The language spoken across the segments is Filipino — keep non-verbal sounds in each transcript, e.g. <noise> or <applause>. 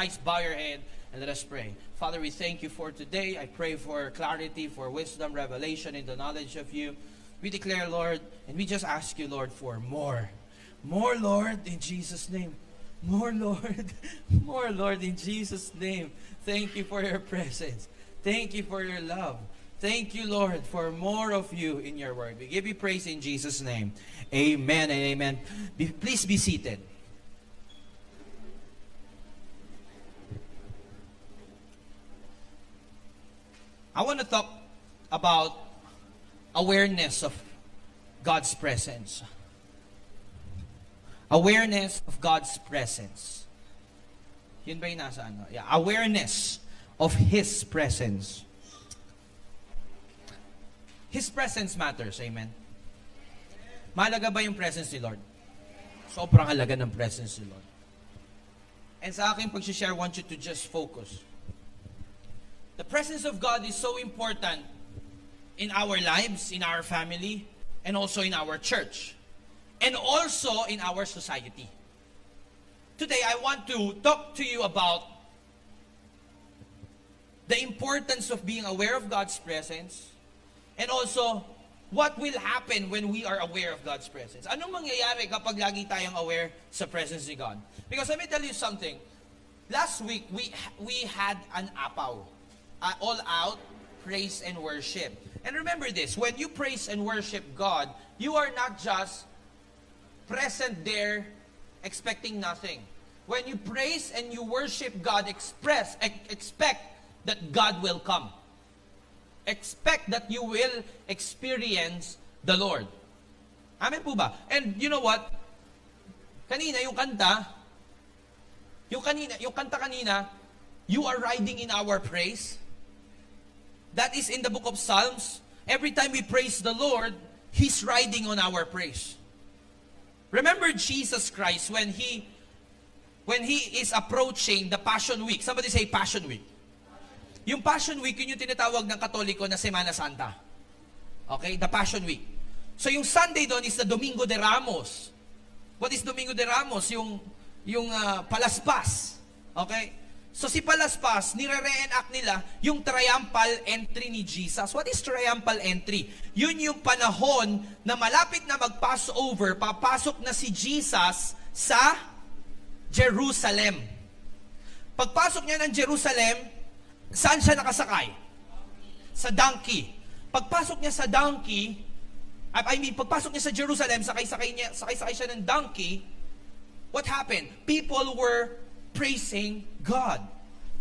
eyes, bow your head, and let us pray. Father, we thank you for today. I pray for clarity, for wisdom, revelation, and the knowledge of you. We declare, Lord, and we just ask you, Lord, for more. More, Lord, in Jesus' name. More, Lord. <laughs> More, Lord, in Jesus' name. Thank you for your presence. Thank you for your love. Thank you, Lord, for more of you in your word. We give you praise in Jesus' name. Amen and amen. Be, please be seated. I want to talk about awareness of God's presence. Awareness of God's presence. Yun ba yung nasa ano? Yeah, awareness of His presence. His presence matters. Amen. Mahalaga ba yung presence ni Lord? Sobrang halaga ng presence ni Lord. And sa aking pag-share, I want you to just focus. The presence of God is so important in our lives, in our family, and also in our church, and also in our society. Today, I want to talk to you about the importance of being aware of God's presence, and also what will happen when we are aware of God's presence. Anong mangyayari kapag lagi tayong aware sa presence ni God? Because let me tell you something. Last week, we, we had an apaw. Uh, all out praise and worship. And remember this, when you praise and worship God, you are not just present there expecting nothing. When you praise and you worship God, express, expect that God will come. expect that you will experience the Lord. Amen po ba? And you know what? Kanina, yung kanta, yung kanina, yung kanta kanina, you are riding in our praise. That is in the book of Psalms. Every time we praise the Lord, He's riding on our praise. Remember Jesus Christ when He when He is approaching the Passion Week. Somebody say Passion Week. Yung Passion Week, yun yung tinatawag ng Katoliko na Semana Santa. Okay? The Passion Week. So yung Sunday doon is the Domingo de Ramos. What is Domingo de Ramos? Yung, yung uh, palaspas. Okay? So si Palaspas, nire-reenact nila yung triumphal entry ni Jesus. What is triumphal entry? Yun yung panahon na malapit na mag-pass over, papasok na si Jesus sa Jerusalem. Pagpasok niya ng Jerusalem, Saan siya nakasakay? Sa donkey. Pagpasok niya sa donkey, I mean, pagpasok niya sa Jerusalem, sakay-sakay niya, sakay-sakay siya ng donkey, what happened? People were praising God.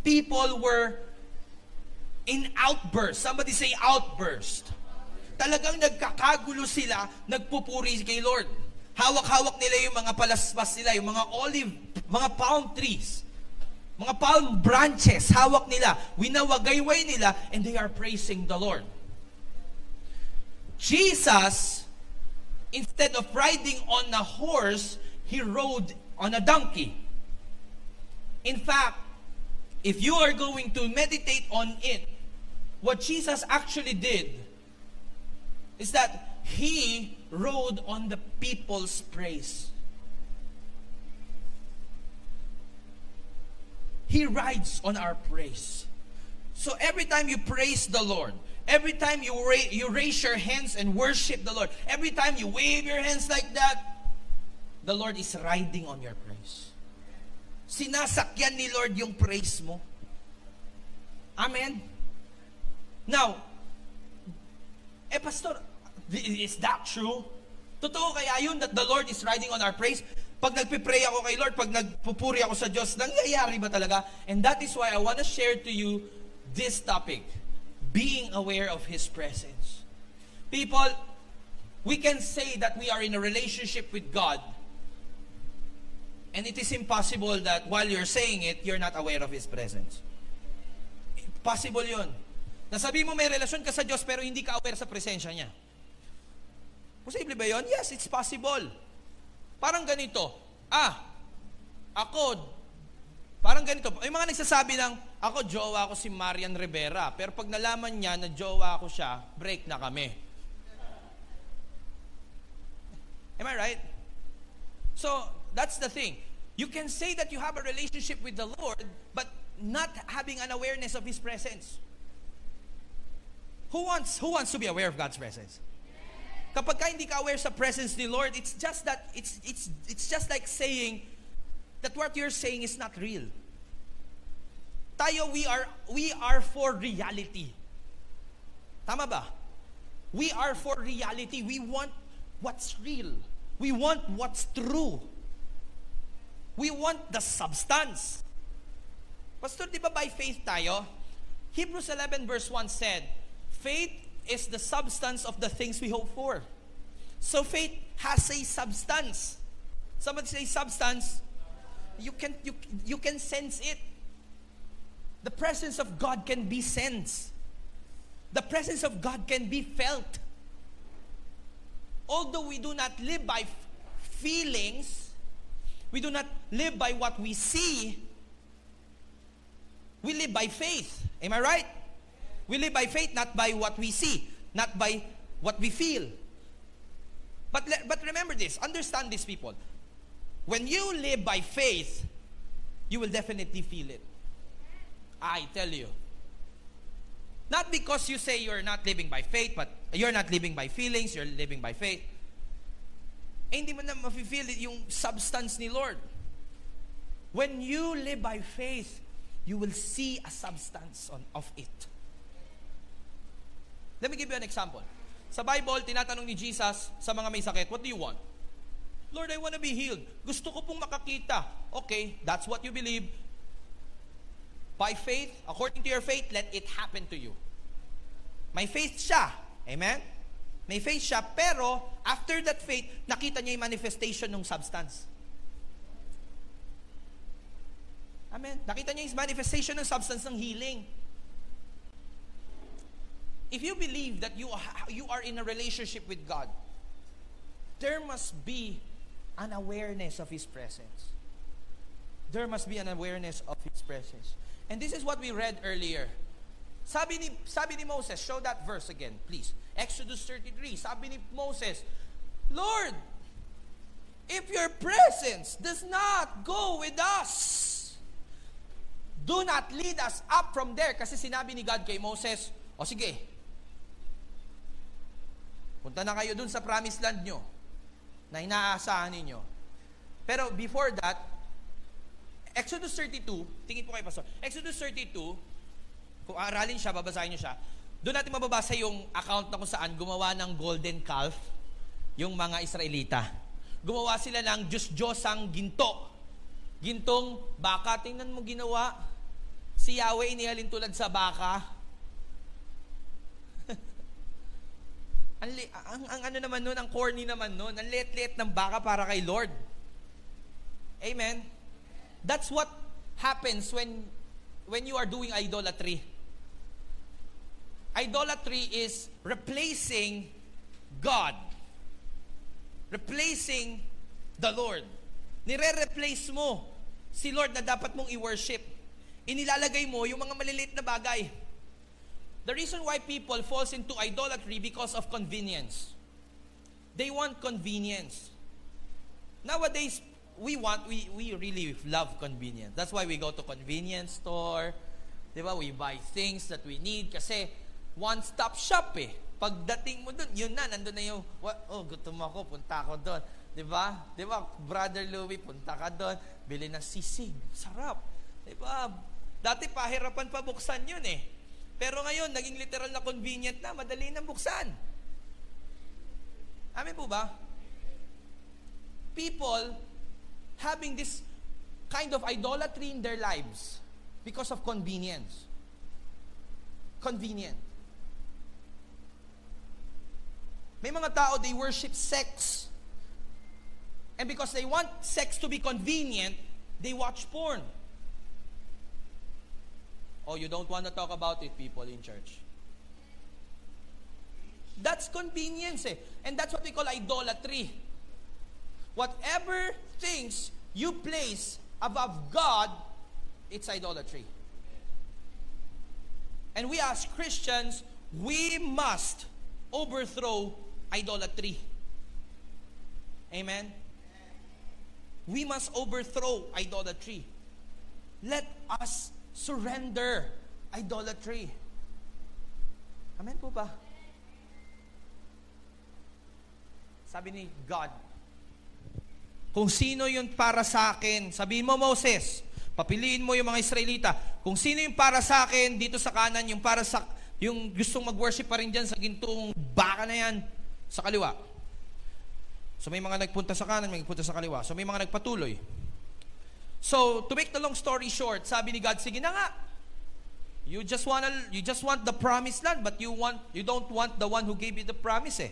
People were in outburst. Somebody say outburst. Talagang nagkakagulo sila, nagpupuri kay Lord. Hawak-hawak nila yung mga palaspas nila, yung mga olive, mga palm trees mga palm branches, hawak nila, winawagayway nila, and they are praising the Lord. Jesus, instead of riding on a horse, he rode on a donkey. In fact, if you are going to meditate on it, what Jesus actually did is that he rode on the people's praise. He rides on our praise. So every time you praise the Lord, every time you, ra- you raise your hands and worship the Lord, every time you wave your hands like that, the Lord is riding on your praise. Sinasakyan ni Lord yung praise mo. Amen? Now, eh pastor, is that true? Totoo kaya yun that the Lord is riding on our praise? Pag nagpipray ako kay Lord, pag nagpupuri ako sa Diyos, nangyayari ba talaga? And that is why I want to share to you this topic, being aware of His presence. People, we can say that we are in a relationship with God, and it is impossible that while you're saying it, you're not aware of His presence. Possible yun. Nasabi mo may relasyon ka sa Diyos pero hindi ka aware sa presensya niya. Posible ba yun? Yes, it's possible. Parang ganito, ah, ako, parang ganito, yung mga nagsasabi ng, ako, jowa ko si Marian Rivera, pero pag nalaman niya na jowa ko siya, break na kami. Am I right? So, that's the thing. You can say that you have a relationship with the Lord, but not having an awareness of His presence. Who wants, who wants to be aware of God's presence? Kapag ka hindi ka aware sa presence ni Lord, it's just that, it's, it's, it's just like saying that what you're saying is not real. Tayo, we are, we are for reality. Tama ba? We are for reality. We want what's real. We want what's true. We want the substance. Pastor, di ba by faith tayo? Hebrews 11 verse 1 said, Faith is the substance of the things we hope for. So faith has a substance. Somebody say substance. You can, you, you can sense it. The presence of God can be sensed. The presence of God can be felt. Although we do not live by feelings, we do not live by what we see, we live by faith. Am I right? We live by faith, not by what we see, not by what we feel. But, but remember this, understand this, people. When you live by faith, you will definitely feel it. I tell you. Not because you say you're not living by faith, but you're not living by feelings, you're living by faith. Eh, hindi mo na mafe-feel yung substance ni Lord. When you live by faith, you will see a substance on, of it. Let me give you an example. Sa Bible, tinatanong ni Jesus sa mga may sakit, what do you want? Lord, I want to be healed. Gusto ko pong makakita. Okay, that's what you believe. By faith, according to your faith, let it happen to you. May faith siya. Amen? May faith siya, pero after that faith, nakita niya yung manifestation ng substance. Amen? Nakita niya yung manifestation ng substance ng healing. If you believe that you, you are in a relationship with God, there must be an awareness of His presence. There must be an awareness of His presence. And this is what we read earlier. Sabi ni, sabi ni Moses, show that verse again, please. Exodus 33, sabi ni Moses, Lord, if your presence does not go with us, do not lead us up from there. Kasi sinabi ni God kay Moses, o sige, punta na kayo dun sa promised land nyo na inaasahan ninyo. Pero before that, Exodus 32, tingin po kay Pastor. Exodus 32, kung aralin siya, babasahin niyo siya. Doon natin mababasa yung account na kung saan gumawa ng golden calf yung mga Israelita. Gumawa sila ng Diyos-Diyosang ginto. Gintong baka. Tingnan mo ginawa. Si Yahweh inihalin tulad sa baka. <laughs> ang, ang, ang ano naman nun, ang corny naman nun, ang let-let ng baka para kay Lord. Amen. That's what happens when when you are doing idolatry. Idolatry is replacing God. Replacing the Lord. Nire-replace mo si Lord na dapat mong i-worship. Inilalagay mo yung mga maliliit na bagay. The reason why people falls into idolatry because of convenience. They want convenience. Nowadays, we want, we, we really love convenience. That's why we go to convenience store. Di ba? We buy things that we need kasi one-stop shop eh. Pagdating mo dun, yun na, nandun na yung, oh, gutom ako, punta ako doon. Di ba? Di ba? Brother Louie, punta ka doon, bili ng sisig. Sarap. Di ba? Dati pahirapan pa buksan yun eh. Pero ngayon, naging literal na convenient na, madali nang buksan. Amin po ba? People having this kind of idolatry in their lives because of convenience. Convenient. May mga tao, they worship sex. And because they want sex to be convenient, they watch porn. Oh, you don't want to talk about it, people in church. That's convenience eh. And that's what we call idolatry. Whatever things you place above God, it's idolatry. And we as Christians, we must overthrow idolatry. Amen? we must overthrow idolatry. Let us surrender idolatry. Amen po ba? Sabi ni God, kung sino yung para sa akin, sabihin mo Moses, papiliin mo yung mga Israelita, kung sino yung para sa akin dito sa kanan, yung para sa, yung gustong mag-worship pa rin dyan sa gintong baka na yan, sa kaliwa. So may mga nagpunta sa kanan, may nagpunta sa kaliwa. So may mga nagpatuloy. So, to make the long story short, sabi ni God, sige na nga. You just want you just want the promised land, but you want you don't want the one who gave you the promise eh.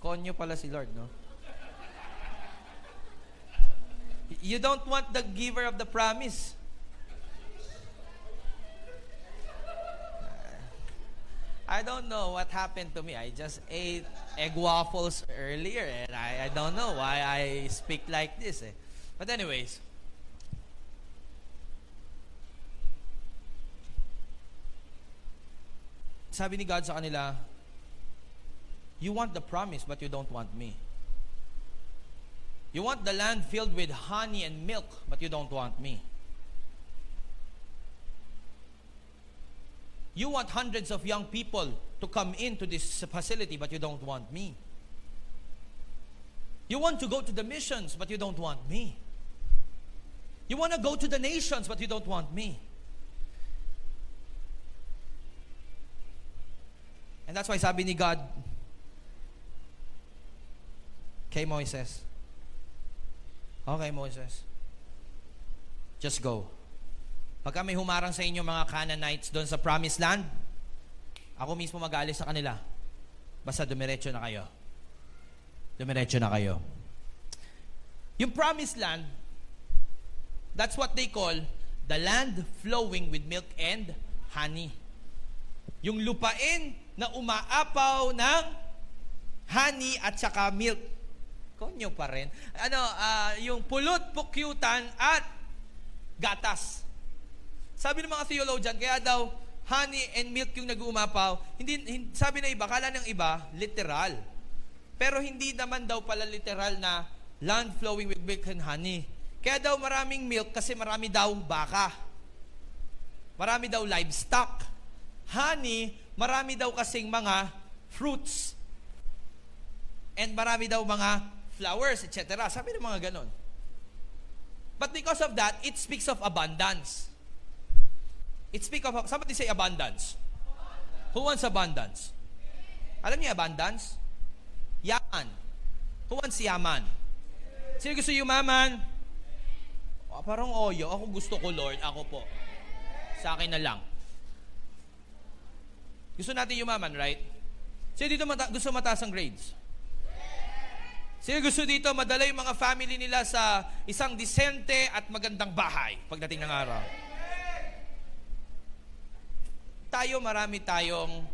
Konyo pala si Lord, no? You don't want the giver of the promise. I don't know what happened to me. I just ate egg waffles earlier and I, I don't know why I speak like this. Eh. But anyways, sabi ni God sa kanila, you want the promise but you don't want me. You want the land filled with honey and milk but you don't want me. You want hundreds of young people to come into this facility, but you don't want me. You want to go to the missions, but you don't want me. You want to go to the nations, but you don't want me. And that's why sabi ni God kay Moises, Okay, Moses, just go. Pagka may humarang sa inyo mga Canaanites doon sa promised land, ako mismo mag-aalis sa kanila. Basta dumiretso na kayo. Dumiretso na kayo. Yung promised land, that's what they call the land flowing with milk and honey. Yung lupain na umaapaw ng honey at saka milk. Konyo pa rin. Ano, uh, yung pulot, pukyutan at gatas. Sabi ng mga theologian, kaya daw honey and milk yung nag-uumapaw. Hindi, hindi, sabi na iba, kala ng iba, literal. Pero hindi naman daw pala literal na land flowing with milk and honey. Kaya daw maraming milk kasi marami daw baka. Marami daw livestock. Honey, marami daw kasing mga fruits. And marami daw mga flowers, etc. Sabi ng mga ganon. But because of that, it speaks of abundance. It speak of, somebody say abundance. Who wants abundance? Alam niyo abundance? Yaman. Who wants yaman? Sino gusto yumaman? Oh, parang oyo. Ako gusto ko, Lord. Ako po. Sa akin na lang. Gusto natin yumaman, right? Sino dito mata- gusto mataas ang grades? Sino gusto dito madala yung mga family nila sa isang disente at magandang bahay pagdating ng araw? Tayo, marami tayong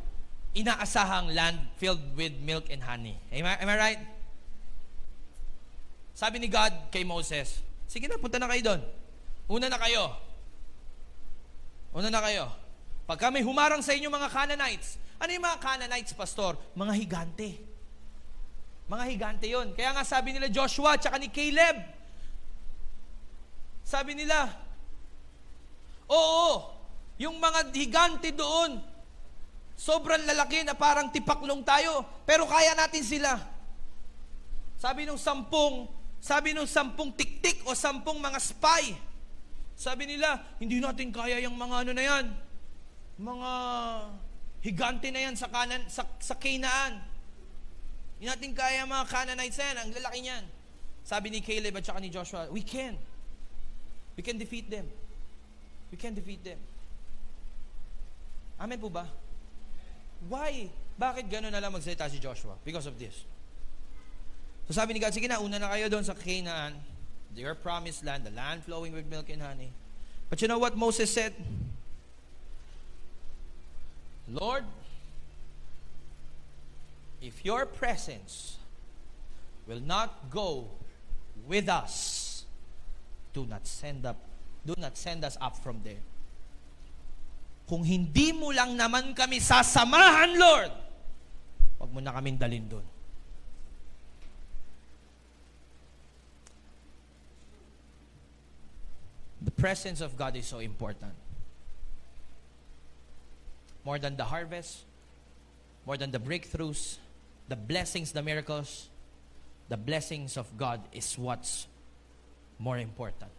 inaasahang land filled with milk and honey. Am I, am I right? Sabi ni God kay Moses, sige na, punta na kayo doon. Una na kayo. Una na kayo. Pagka may humarang sa inyo mga Canaanites, ano yung mga Canaanites, pastor? Mga higante. Mga higante yon. Kaya nga sabi nila Joshua at ni Caleb, sabi nila, Oo, yung mga higante doon, sobrang lalaki na parang tipaklong tayo, pero kaya natin sila. Sabi nung sampung, sabi nung sampung tiktik o sampung mga spy, sabi nila, hindi natin kaya yung mga ano na yan, mga higante na yan sa kanan, sa, sa Canaan. Hindi natin kaya mga Canaanites na yan, ang lalaki niyan. Sabi ni Caleb at saka ni Joshua, we can. We can defeat them. We can defeat them. Amen po ba? Why? Bakit gano'n na lang magsalita si Joshua? Because of this. So sabi ni God, sige na, una na kayo doon sa Canaan, your promised land, the land flowing with milk and honey. But you know what Moses said? Lord, if your presence will not go with us, do not send up, do not send us up from there. Kung hindi mo lang naman kami sasamahan, Lord, huwag mo na kaming dalin doon. The presence of God is so important. More than the harvest, more than the breakthroughs, the blessings, the miracles, the blessings of God is what's more important.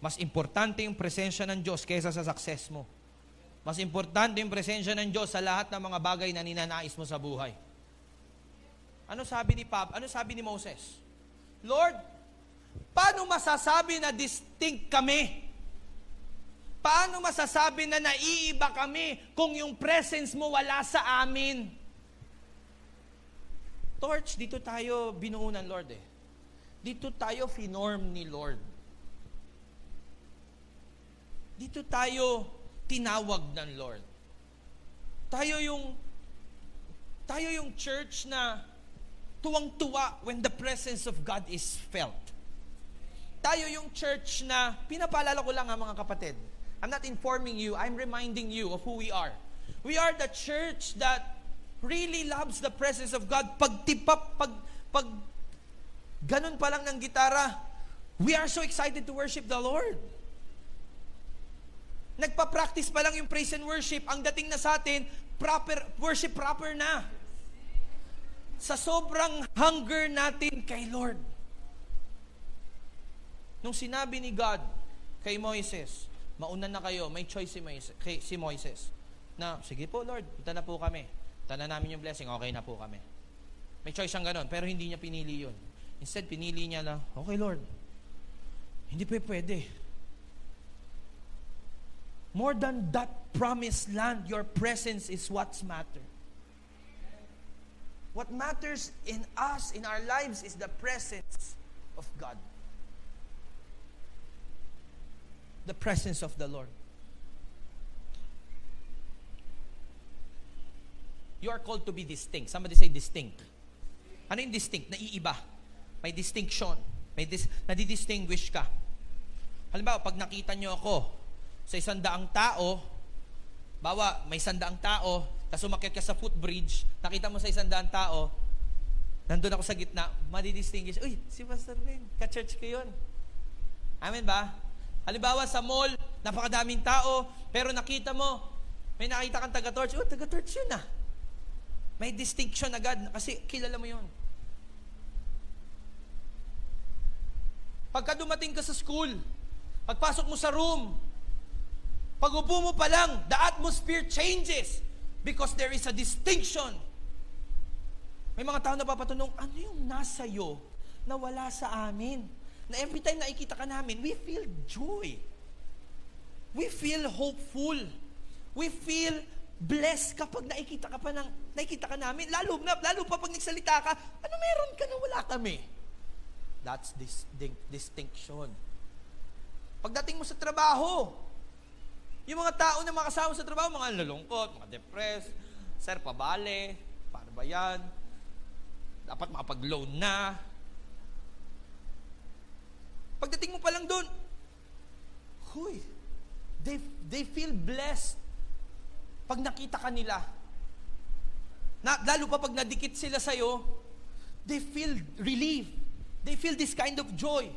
Mas importante yung presensya ng Diyos kaysa sa success mo. Mas importante yung presensya ng Diyos sa lahat ng mga bagay na ninanais mo sa buhay. Ano sabi ni Pab? Ano sabi ni Moses? Lord, paano masasabi na distinct kami? Paano masasabi na naiiba kami kung yung presence mo wala sa amin? Torch, dito tayo binuo ng Lord eh. Dito tayo finorm ni Lord. Dito tayo tinawag ng Lord. Tayo yung tayo yung church na tuwang-tuwa when the presence of God is felt. Tayo yung church na, pinapaalala ko lang ha mga kapatid, I'm not informing you, I'm reminding you of who we are. We are the church that really loves the presence of God. Pag tipap, pag, pag ganun pa lang ng gitara, we are so excited to worship the Lord. Nagpa-practice pa lang yung praise and worship, ang dating na sa atin, proper, worship proper na. Sa sobrang hunger natin kay Lord. Nung sinabi ni God kay Moises, mauna na kayo, may choice si Moises, kay, si Moises, na, sige po Lord, punta na po kami. Punta na namin yung blessing, okay na po kami. May choice siyang ganun, pero hindi niya pinili yun. Instead, pinili niya na, okay Lord, hindi pa pwede More than that promised land, your presence is what's matter. What matters in us, in our lives, is the presence of God. The presence of the Lord. You are called to be distinct. Somebody say distinct. Ano yung distinct? Naiiba. May distinction. May dis- nadidistinguish ka. Halimbawa, pag nakita nyo ako, sa isang daang tao, bawa may isang daang tao, tapos umakyat ka sa footbridge, nakita mo sa isang daang tao, nandun ako sa gitna, madidistinguish, uy, si Pastor Ben, ka-church ko yun. Amen ba? Halimbawa sa mall, napakadaming tao, pero nakita mo, may nakita kang taga-torch, oh, taga-torch yun ah. May distinction agad, kasi kilala mo yun. Pagka dumating ka sa school, pagpasok mo sa room, pag upo mo pa lang, the atmosphere changes because there is a distinction. May mga tao na papatanong, ano yung nasa iyo na wala sa amin? Na every time nakikita ka namin, we feel joy. We feel hopeful. We feel blessed kapag nakikita ka pa ng, nakikita ka namin. Lalo, na, lalo pa pag nagsalita ka, ano meron ka na wala kami? That's this distinction. Pagdating mo sa trabaho, yung mga tao na makasama sa trabaho, mga nalulungkot, mga depressed, sir, pabale, paano ba yan? Dapat makapag-loan na. Pagdating mo pa lang doon, huy, they, they feel blessed pag nakita ka nila. Na, lalo pa pag nadikit sila sa'yo, they feel relief. They feel this kind of joy.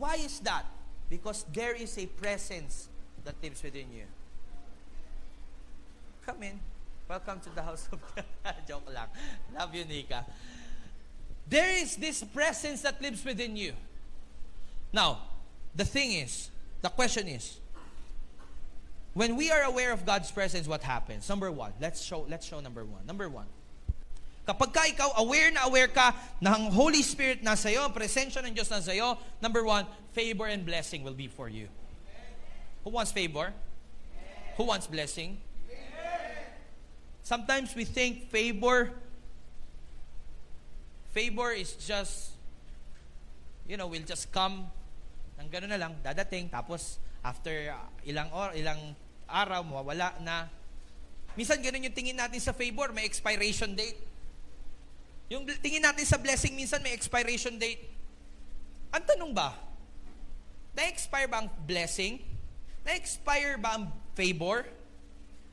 Why is that? Because there is a presence that lives within you. Come in. Welcome to the house of <laughs> God. Joke lang. Love you, Nika. There is this presence that lives within you. Now, the thing is, the question is, when we are aware of God's presence, what happens? Number one, let's show, let's show number one. Number one, kapag ka ikaw aware na aware ka ng Holy Spirit na sa'yo, presensya ng Diyos na sa'yo, number one, favor and blessing will be for you. Who wants favor? Who wants blessing? Sometimes we think favor favor is just you know, will just come ng gano'n na lang, dadating, tapos after uh, ilang or ilang araw, mawawala na. Minsan ganun yung tingin natin sa favor, may expiration date. Yung tingin natin sa blessing, minsan may expiration date. Ang tanong ba, na-expire ba ang blessing? Na-expire ba ang favor?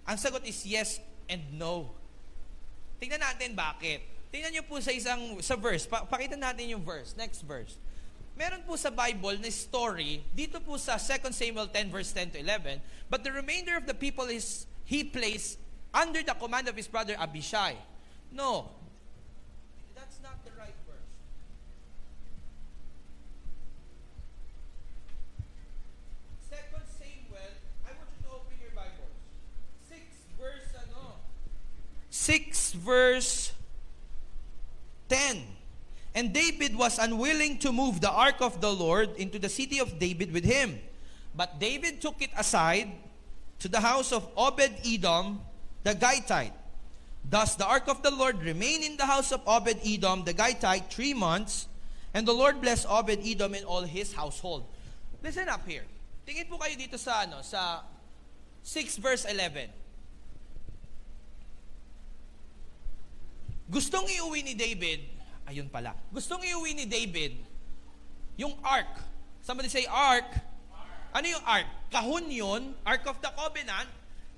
Ang sagot is yes and no. Tingnan natin bakit. Tingnan niyo po sa isang sa verse. Pa- pakita natin yung verse. Next verse. meron po sa Bible na story, dito po sa 2 Samuel 10 verse 10 to 11, but the remainder of the people is he placed under the command of his brother Abishai. No. Verse 10. And David was unwilling to move the ark of the Lord into the city of David with him. But David took it aside to the house of Obed Edom the Gittite. Thus the ark of the Lord remained in the house of Obed Edom the Gittite three months, and the Lord blessed Obed Edom and all his household. Listen up here. Tingin po kayo dito sa ano sa 6 verse 11. Gustong iuwi ni David, ayun pala. Gustong iuwi ni David yung ark. Somebody say ark. Ano yung ark? Kahon yun, Ark of the Covenant.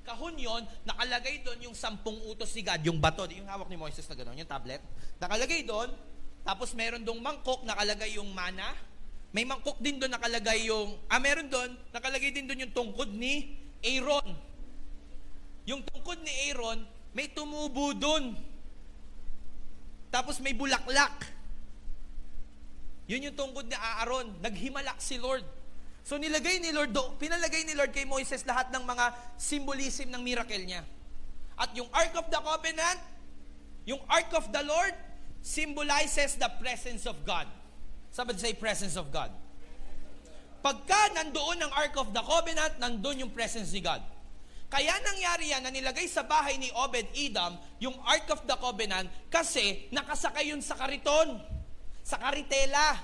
Kahon yun, nakalagay doon yung sampung utos ni God, yung bato, yung hawak ni Moises na gano'n, yung tablet. Nakalagay doon, tapos meron doong mangkok, nakalagay yung mana. May mangkok din doon nakalagay yung, ah meron doon, nakalagay din doon yung tungkod ni Aaron. Yung tungkod ni Aaron, may tumubo doon. Tapos may bulaklak. Yun yung tungkod ni Aaron. Naghimalak si Lord. So nilagay ni Lord, do, pinalagay ni Lord kay Moises lahat ng mga symbolism ng miracle niya. At yung Ark of the Covenant, yung Ark of the Lord, symbolizes the presence of God. Somebody say presence of God. Pagka nandoon ang Ark of the Covenant, nandoon yung presence ni God. Kaya nangyari yan na nilagay sa bahay ni Obed Edom yung Ark of the Covenant kasi nakasakay yun sa kariton, sa karitela.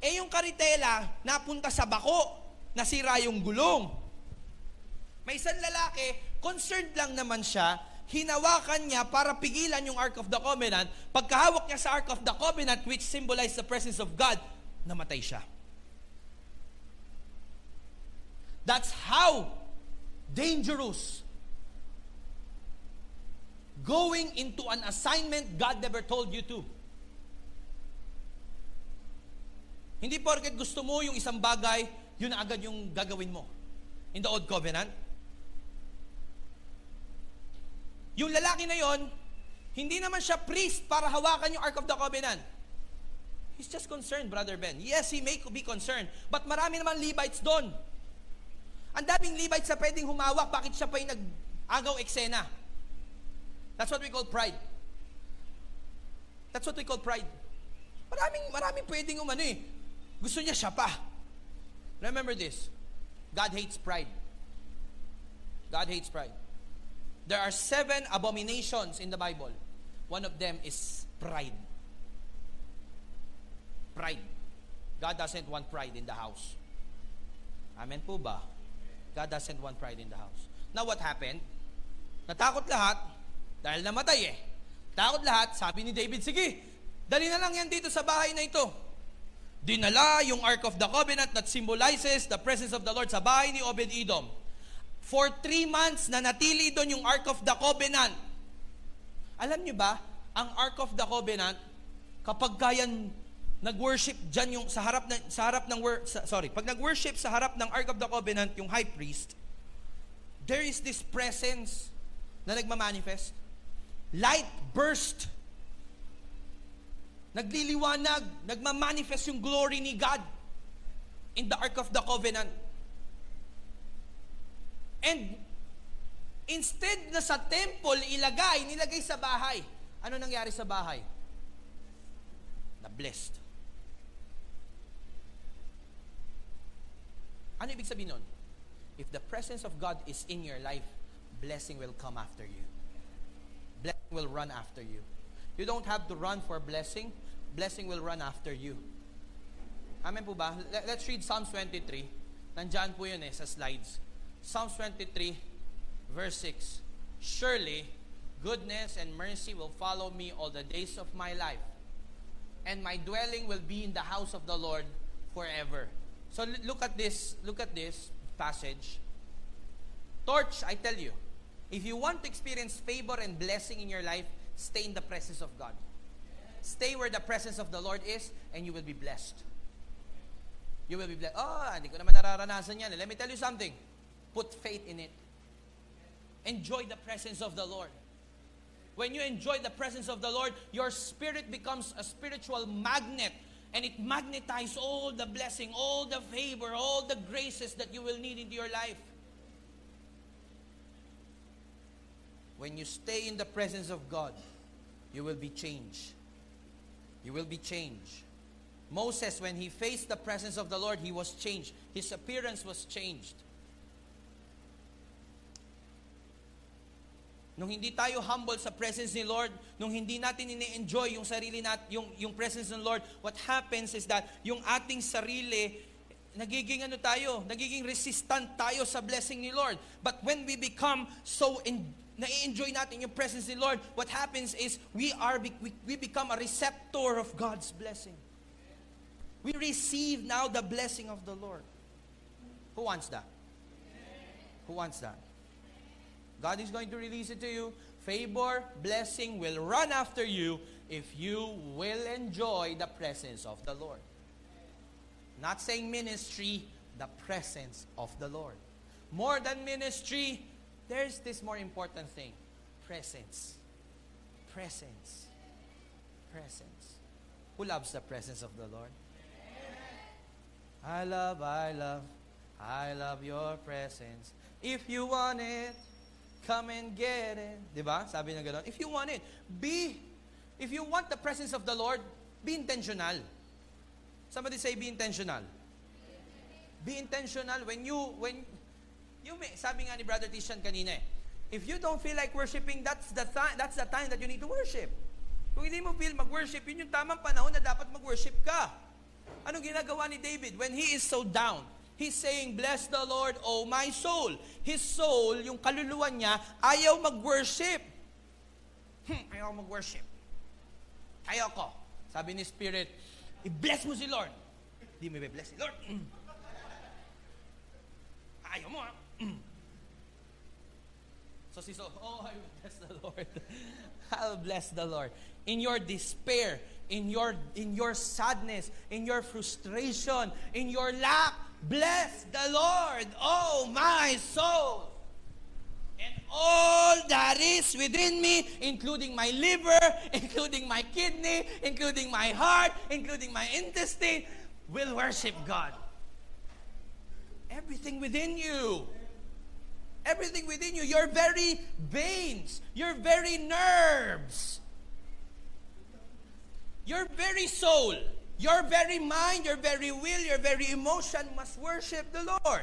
Eh yung karitela, napunta sa bako, nasira yung gulong. May isang lalaki, concerned lang naman siya, hinawakan niya para pigilan yung Ark of the Covenant. Pagkahawak niya sa Ark of the Covenant, which symbolized the presence of God, namatay siya. That's how dangerous going into an assignment God never told you to. Hindi porket gusto mo yung isang bagay, yun na agad yung gagawin mo. In the Old Covenant. Yung lalaki na yon, hindi naman siya priest para hawakan yung Ark of the Covenant. He's just concerned, Brother Ben. Yes, he may be concerned. But marami naman Levites doon. Ang daming Levites na pwedeng humawak, bakit siya pa yung nag-agaw eksena? That's what we call pride. That's what we call pride. Maraming, maraming pwedeng umano eh. Gusto niya siya pa. Remember this. God hates pride. God hates pride. There are seven abominations in the Bible. One of them is pride. Pride. God doesn't want pride in the house. Amen po ba? God doesn't want pride in the house. Now what happened? Natakot lahat dahil namatay eh. Takot lahat, sabi ni David, sige, dali na lang yan dito sa bahay na ito. Dinala yung Ark of the Covenant that symbolizes the presence of the Lord sa bahay ni Obed Edom. For three months na natili doon yung Ark of the Covenant. Alam niyo ba, ang Ark of the Covenant, kapag kayan nag-worship dyan yung sa harap ng sa harap ng sa, sorry, pag nag-worship sa harap ng Ark of the Covenant yung high priest, there is this presence na nagma-manifest. Light burst nagliliwanag, nagmamanifest yung glory ni God in the Ark of the Covenant. And instead na sa temple ilagay, nilagay sa bahay. Ano nangyari sa bahay? Na-blessed. Ano ibig sabihin nun? If the presence of God is in your life, blessing will come after you. Blessing will run after you. You don't have to run for blessing. Blessing will run after you. Amen po ba? Let's read Psalms 23. Nandyan po yun eh sa slides. Psalms 23, verse 6. Surely, goodness and mercy will follow me all the days of my life. And my dwelling will be in the house of the Lord forever. So look at this, look at this passage. Torch, I tell you, if you want to experience favor and blessing in your life, stay in the presence of God. Stay where the presence of the Lord is, and you will be blessed. You will be blessed. Oh, hindi ko naman nararanasan yan. Let me tell you something. Put faith in it. Enjoy the presence of the Lord. When you enjoy the presence of the Lord, your spirit becomes a spiritual magnet and it magnetizes all the blessing, all the favor, all the graces that you will need into your life. When you stay in the presence of God, you will be changed. You will be changed. Moses, when he faced the presence of the Lord, he was changed. His appearance was changed. Nung hindi tayo humble sa presence ni Lord, nung hindi natin ini-enjoy yung sarili nat, yung yung presence ng Lord, what happens is that yung ating sarili nagiging ano tayo, nagiging resistant tayo sa blessing ni Lord. But when we become so in, na-enjoy natin yung presence ni Lord, what happens is we are we, we become a receptor of God's blessing. We receive now the blessing of the Lord. Who wants that? Who wants that? God is going to release it to you. Favor, blessing will run after you if you will enjoy the presence of the Lord. Not saying ministry, the presence of the Lord. More than ministry, there's this more important thing presence. Presence. Presence. Who loves the presence of the Lord? I love, I love, I love your presence. If you want it, come and get it. Di ba? Sabi na gano'n. If you want it, be, if you want the presence of the Lord, be intentional. Somebody say, be intentional. Be intentional when you, when, you may, sabi nga ni Brother Tishan kanina eh, if you don't feel like worshiping, that's the, time, that's the time that you need to worship. Kung hindi mo feel mag-worship, yun yung tamang panahon na dapat mag-worship ka. Anong ginagawa ni David? When he is so down, he's saying, Bless the Lord, O my soul. His soul, yung kaluluwa niya, ayaw mag-worship. Hmm, ayaw mag-worship. Ayaw ko. Sabi ni Spirit, i-bless mo si Lord. Hindi mo i-bless si Lord. Mm. Ayaw mo, ha? Mm. So si Saul, oh, I will bless the Lord. <laughs> I'll bless the Lord. In your despair, in your in your sadness, in your frustration, in your lack, bless the Lord, oh my soul. And all that is within me, including my liver, <laughs> including my kidney, including my heart, including my intestine, will worship God. Everything within you. Everything within you, your very veins, your very nerves, your very soul, your very mind, your very will, your very emotion must worship the Lord.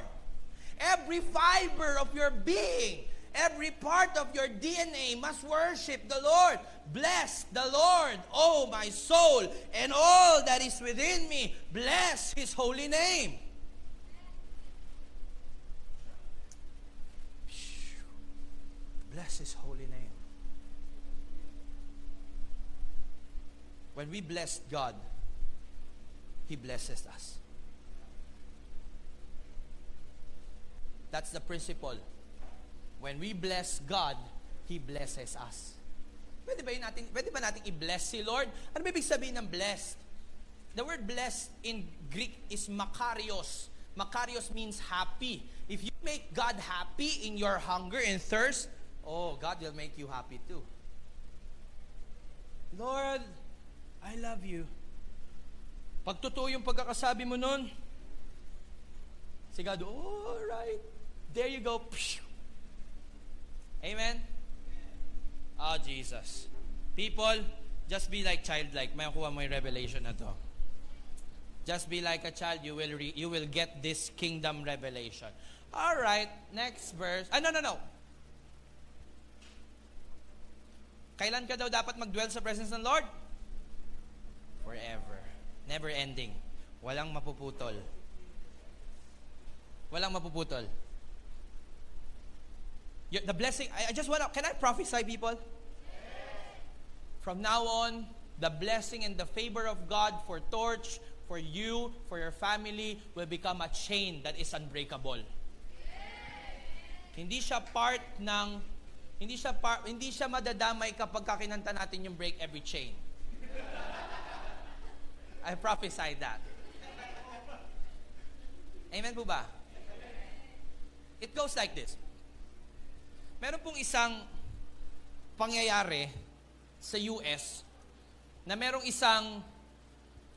Every fiber of your being, every part of your DNA must worship the Lord. Bless the Lord, oh my soul, and all that is within me. Bless His holy name. Bless His holy name. When we bless God, He blesses us. That's the principle. When we bless God, He blesses us. Pwede ba, yun natin, pwede ba natin i-bless si Lord? Ano ba sabihin ng blessed? The word blessed in Greek is makarios. Makarios means happy. If you make God happy in your hunger and thirst, oh, God will make you happy too. Lord, I love you. Pag totoo yung pagkakasabi mo nun, si God, all right, there you go. Amen? Oh, Jesus. People, just be like childlike. May kuha mo yung revelation na to. Just be like a child, you will re- you will get this kingdom revelation. All right, next verse. Ah, no, no, no. Kailan ka daw dapat mag-dwell sa presence ng Lord? Forever. Never ending. Walang mapuputol. Walang mapuputol. The blessing, I, I just want to, can I prophesy people? From now on, the blessing and the favor of God for Torch, for you, for your family, will become a chain that is unbreakable. Hindi siya part ng hindi siya par, hindi siya madadamay kapag kakinanta natin yung break every chain. I prophesy that. Amen po ba? It goes like this. Meron pong isang pangyayari sa US na merong isang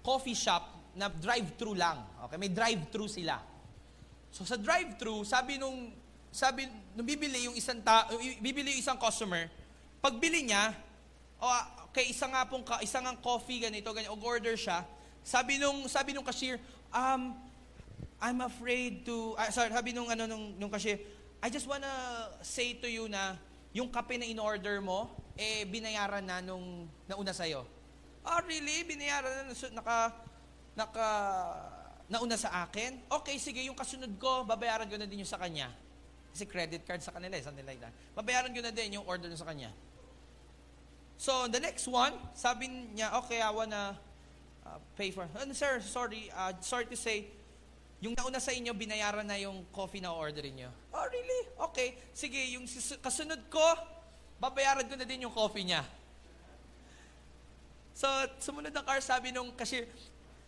coffee shop na drive-thru lang. Okay, may drive-thru sila. So sa drive-thru, sabi nung sabi nung bibili yung isang ta, bibili yung isang customer, pagbili niya, oh, kay isa nga pong isa nga coffee ganito, ganyan, order siya. Sabi nung sabi nung cashier, um I'm afraid to uh, sorry, sabi nung ano nung, nung cashier, I just wanna say to you na yung kape na in-order mo, eh, binayaran na nung nauna sa'yo. Oh, really? Binayaran na, naka, naka, nauna sa akin? Okay, sige, yung kasunod ko, babayaran ko na din yung sa kanya. Kasi credit card sa kanila, eh, something like that. Babayaran ko na din yung order sa kanya. So, the next one, sabi niya, okay, I wanna uh, pay for, uh, sir, sorry, uh, sorry to say, yung nauna sa inyo, binayaran na yung coffee na orderin nyo. Oh, really? Okay. Sige, yung kasunod ko, babayaran ko na din yung coffee niya. So, sumunod ng car, sabi nung cashier,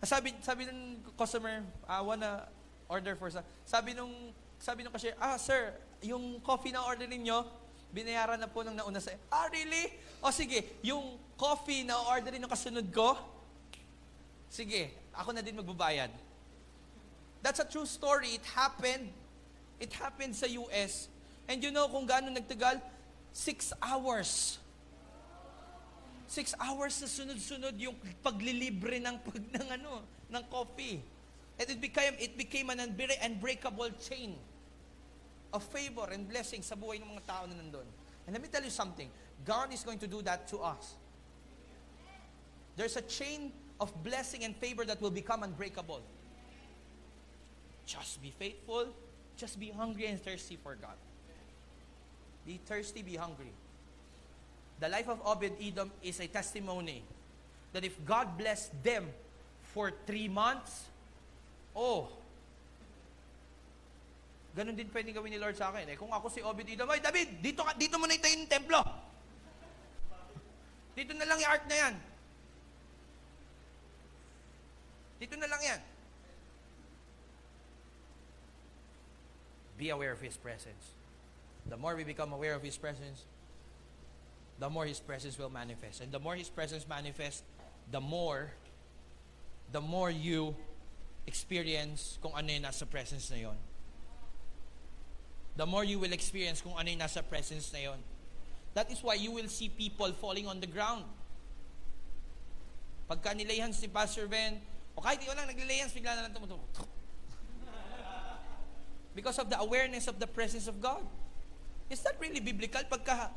sabi, sabi ng customer, I wanna order for sa Sabi nung, sabi nung cashier, ah, sir, yung coffee na order ninyo, binayaran na po nung nauna sa Ah, really? O sige, yung coffee na orderin ng kasunod ko, sige, ako na din magbabayad. That's a true story. It happened. It happened sa US. And you know kung gaano nagtagal? Six hours. Six hours na sunod-sunod yung paglilibre ng pag <laughs> ng ano, ng coffee. And it became it became an unbreakable chain of favor and blessing sa buhay ng mga tao na nandun. And let me tell you something. God is going to do that to us. There's a chain of blessing and favor that will become unbreakable. Just be faithful. Just be hungry and thirsty for God. Be thirsty, be hungry. The life of Obed Edom is a testimony that if God blessed them for three months, oh, ganun din pwedeng gawin ni Lord sa akin. Eh, kung ako si Obed Edom, ay David, dito, dito mo na itayo yung templo. Dito na lang yung ark na yan. Dito na lang yan. be aware of His presence. The more we become aware of His presence, the more His presence will manifest. And the more His presence manifests, the more, the more you experience kung ano yung nasa presence na yon. The more you will experience kung ano yung nasa presence na yon. That is why you will see people falling on the ground. Pagka nilayhan si Pastor Ben, o kahit ikaw lang naglilayhan, bigla na lang tumutubo. <laughs> because of the awareness of the presence of God. Is that really biblical? Pagka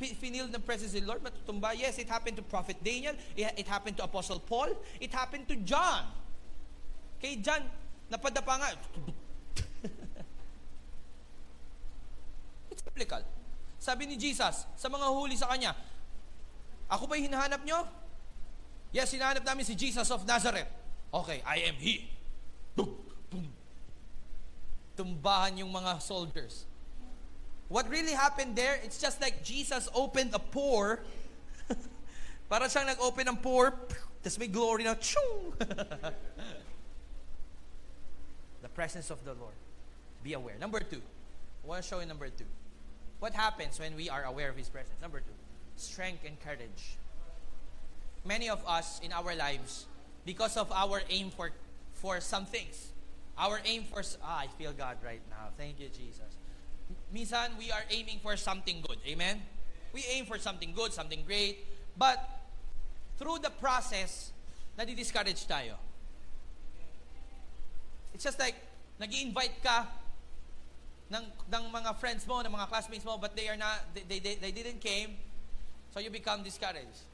finil ng presence of the Lord, matutumba? Yes, it happened to Prophet Daniel. It happened to Apostle Paul. It happened to John. Kay John, napadapa nga. <laughs> It's biblical. Sabi ni Jesus sa mga huli sa kanya, Ako ba'y hinahanap nyo? Yes, hinahanap namin si Jesus of Nazareth. Okay, I am He. Boom, boom, tumbahan yung mga soldiers. What really happened there, it's just like Jesus opened a pore. <laughs> Para siyang nag-open ng pore, tapos may glory na, chung! <laughs> the presence of the Lord. Be aware. Number two. I want to show you number two. What happens when we are aware of His presence? Number two. Strength and courage. Many of us in our lives, because of our aim for, for some things, Our aim for, ah, I feel God right now. Thank you, Jesus. Minsan, we are aiming for something good. Amen? We aim for something good, something great. But, through the process, nadi-discourage tayo. It's just like, nag invite ka ng, ng mga friends mo, ng mga classmates mo, but they are not, they, they, they didn't came, so you become discouraged.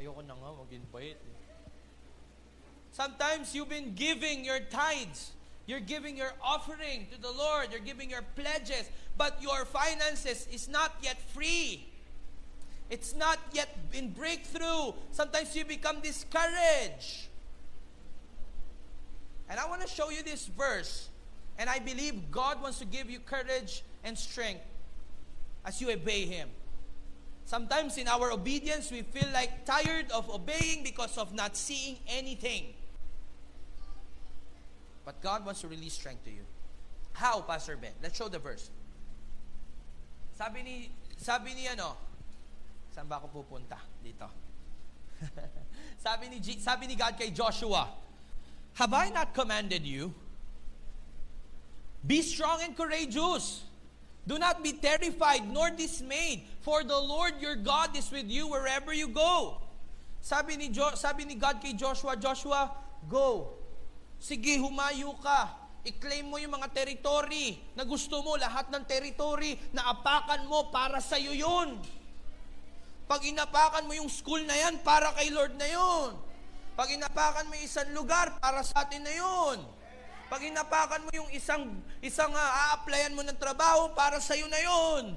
Ayoko na nga. Eh. Sometimes you've been giving your tithes. You're giving your offering to the Lord. You're giving your pledges. But your finances is not yet free. It's not yet in breakthrough. Sometimes you become discouraged. And I want to show you this verse. And I believe God wants to give you courage and strength as you obey Him. Sometimes in our obedience, we feel like tired of obeying because of not seeing anything. But God wants to release strength to you. How, Pastor Ben? Let's show the verse. Sabi ni, sabi ni ano, saan ba ako pupunta? Dito. <laughs> sabi ni, sabi ni God kay Joshua, Have I not commanded you? Be strong and courageous. Do not be terrified nor dismayed, for the Lord your God is with you wherever you go. Sabi ni, jo- sabi ni God kay Joshua, Joshua, go. Sige, humayo ka. I-claim mo yung mga territory na gusto mo, lahat ng territory na apakan mo para sa iyo yun. Pag inapakan mo yung school na yan, para kay Lord na yun. Pag inapakan mo yung isang lugar, para sa atin na yun. Pag inapakan mo yung isang isang uh, a-applyan mo ng trabaho, para sa iyo na yun.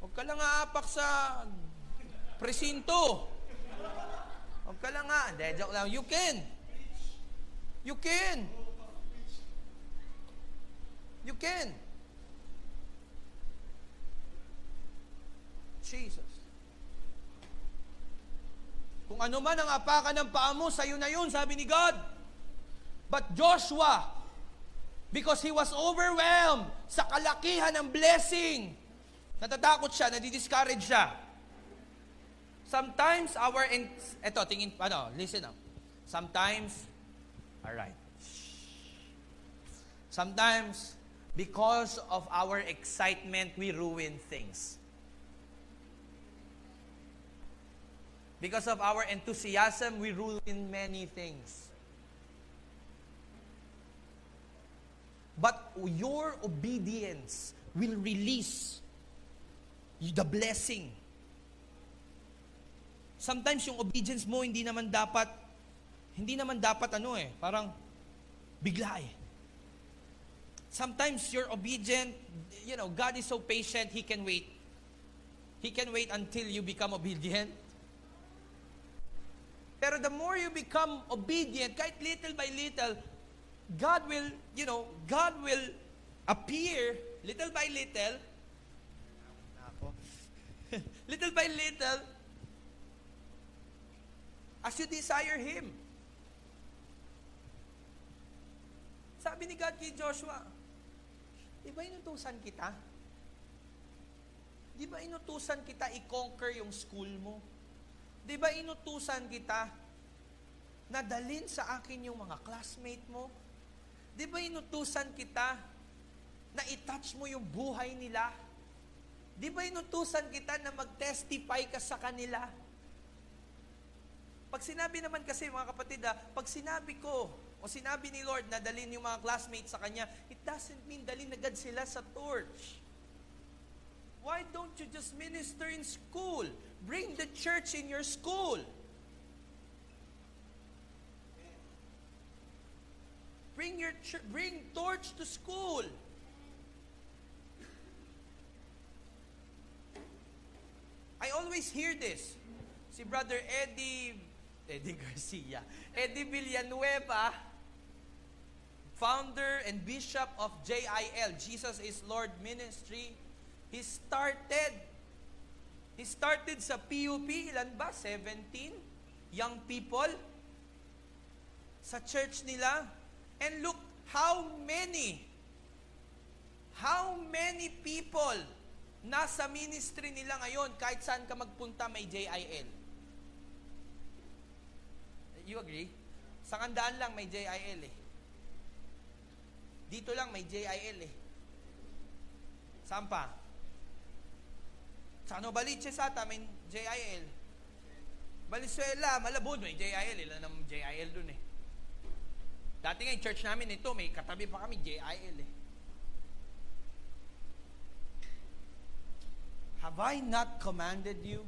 Huwag ka lang aapak sa presinto. Huwag ka lang nga. Hindi, joke lang. You can. You can. You can. Jesus. Kung ano man ang apakan ng paa mo, sa'yo na yun, sabi ni God. But Joshua, because he was overwhelmed sa kalakihan ng blessing, natatakot siya, nadidiscourage siya. Sometimes our, in, eto, tingin, ano, listen up. Sometimes, alright. Sometimes, because of our excitement, we ruin things. Because of our enthusiasm, we ruin many things. But your obedience will release the blessing. Sometimes yung obedience mo hindi naman dapat hindi naman dapat ano eh, parang bigla eh. Sometimes you're obedient, you know, God is so patient, He can wait. He can wait until you become obedient. Pero the more you become obedient, kahit little by little, God will, you know, God will appear little by little. <laughs> little by little, as you desire Him. Sabi ni God kay Joshua, di ba inutusan kita? Di ba inutusan kita i-conquer yung school mo? Di ba inutusan kita na dalin sa akin yung mga classmate mo? Di ba inutusan kita na itouch mo yung buhay nila? Di ba inutusan kita na mag-testify ka sa kanila? Pag sinabi naman kasi mga kapatid, ah, pag sinabi ko o sinabi ni Lord na dalin yung mga classmates sa Kanya, it doesn't mean dalin agad sila sa torch. Why don't you just minister in school? Bring the church in your school. Bring your ch- bring torch to school. I always hear this. Si Brother Eddie Eddie <laughs> Garcia, Eddie Villanueva, founder and bishop of JIL, Jesus is Lord Ministry, he started he started sa PUP, ilan ba? 17 young people sa church nila. And look how many how many people nasa ministry nila ngayon kahit saan ka magpunta may JIL. You agree? Sa kandaan lang may JIL eh. Dito lang may JIL eh. Saan pa? Sa Novaliches ata may JIL. Valenzuela, Malabon, may JIL. Ilan ang JIL dun eh. Dati nga yung church namin ito, may katabi pa kami JIL eh. Have I not commanded you?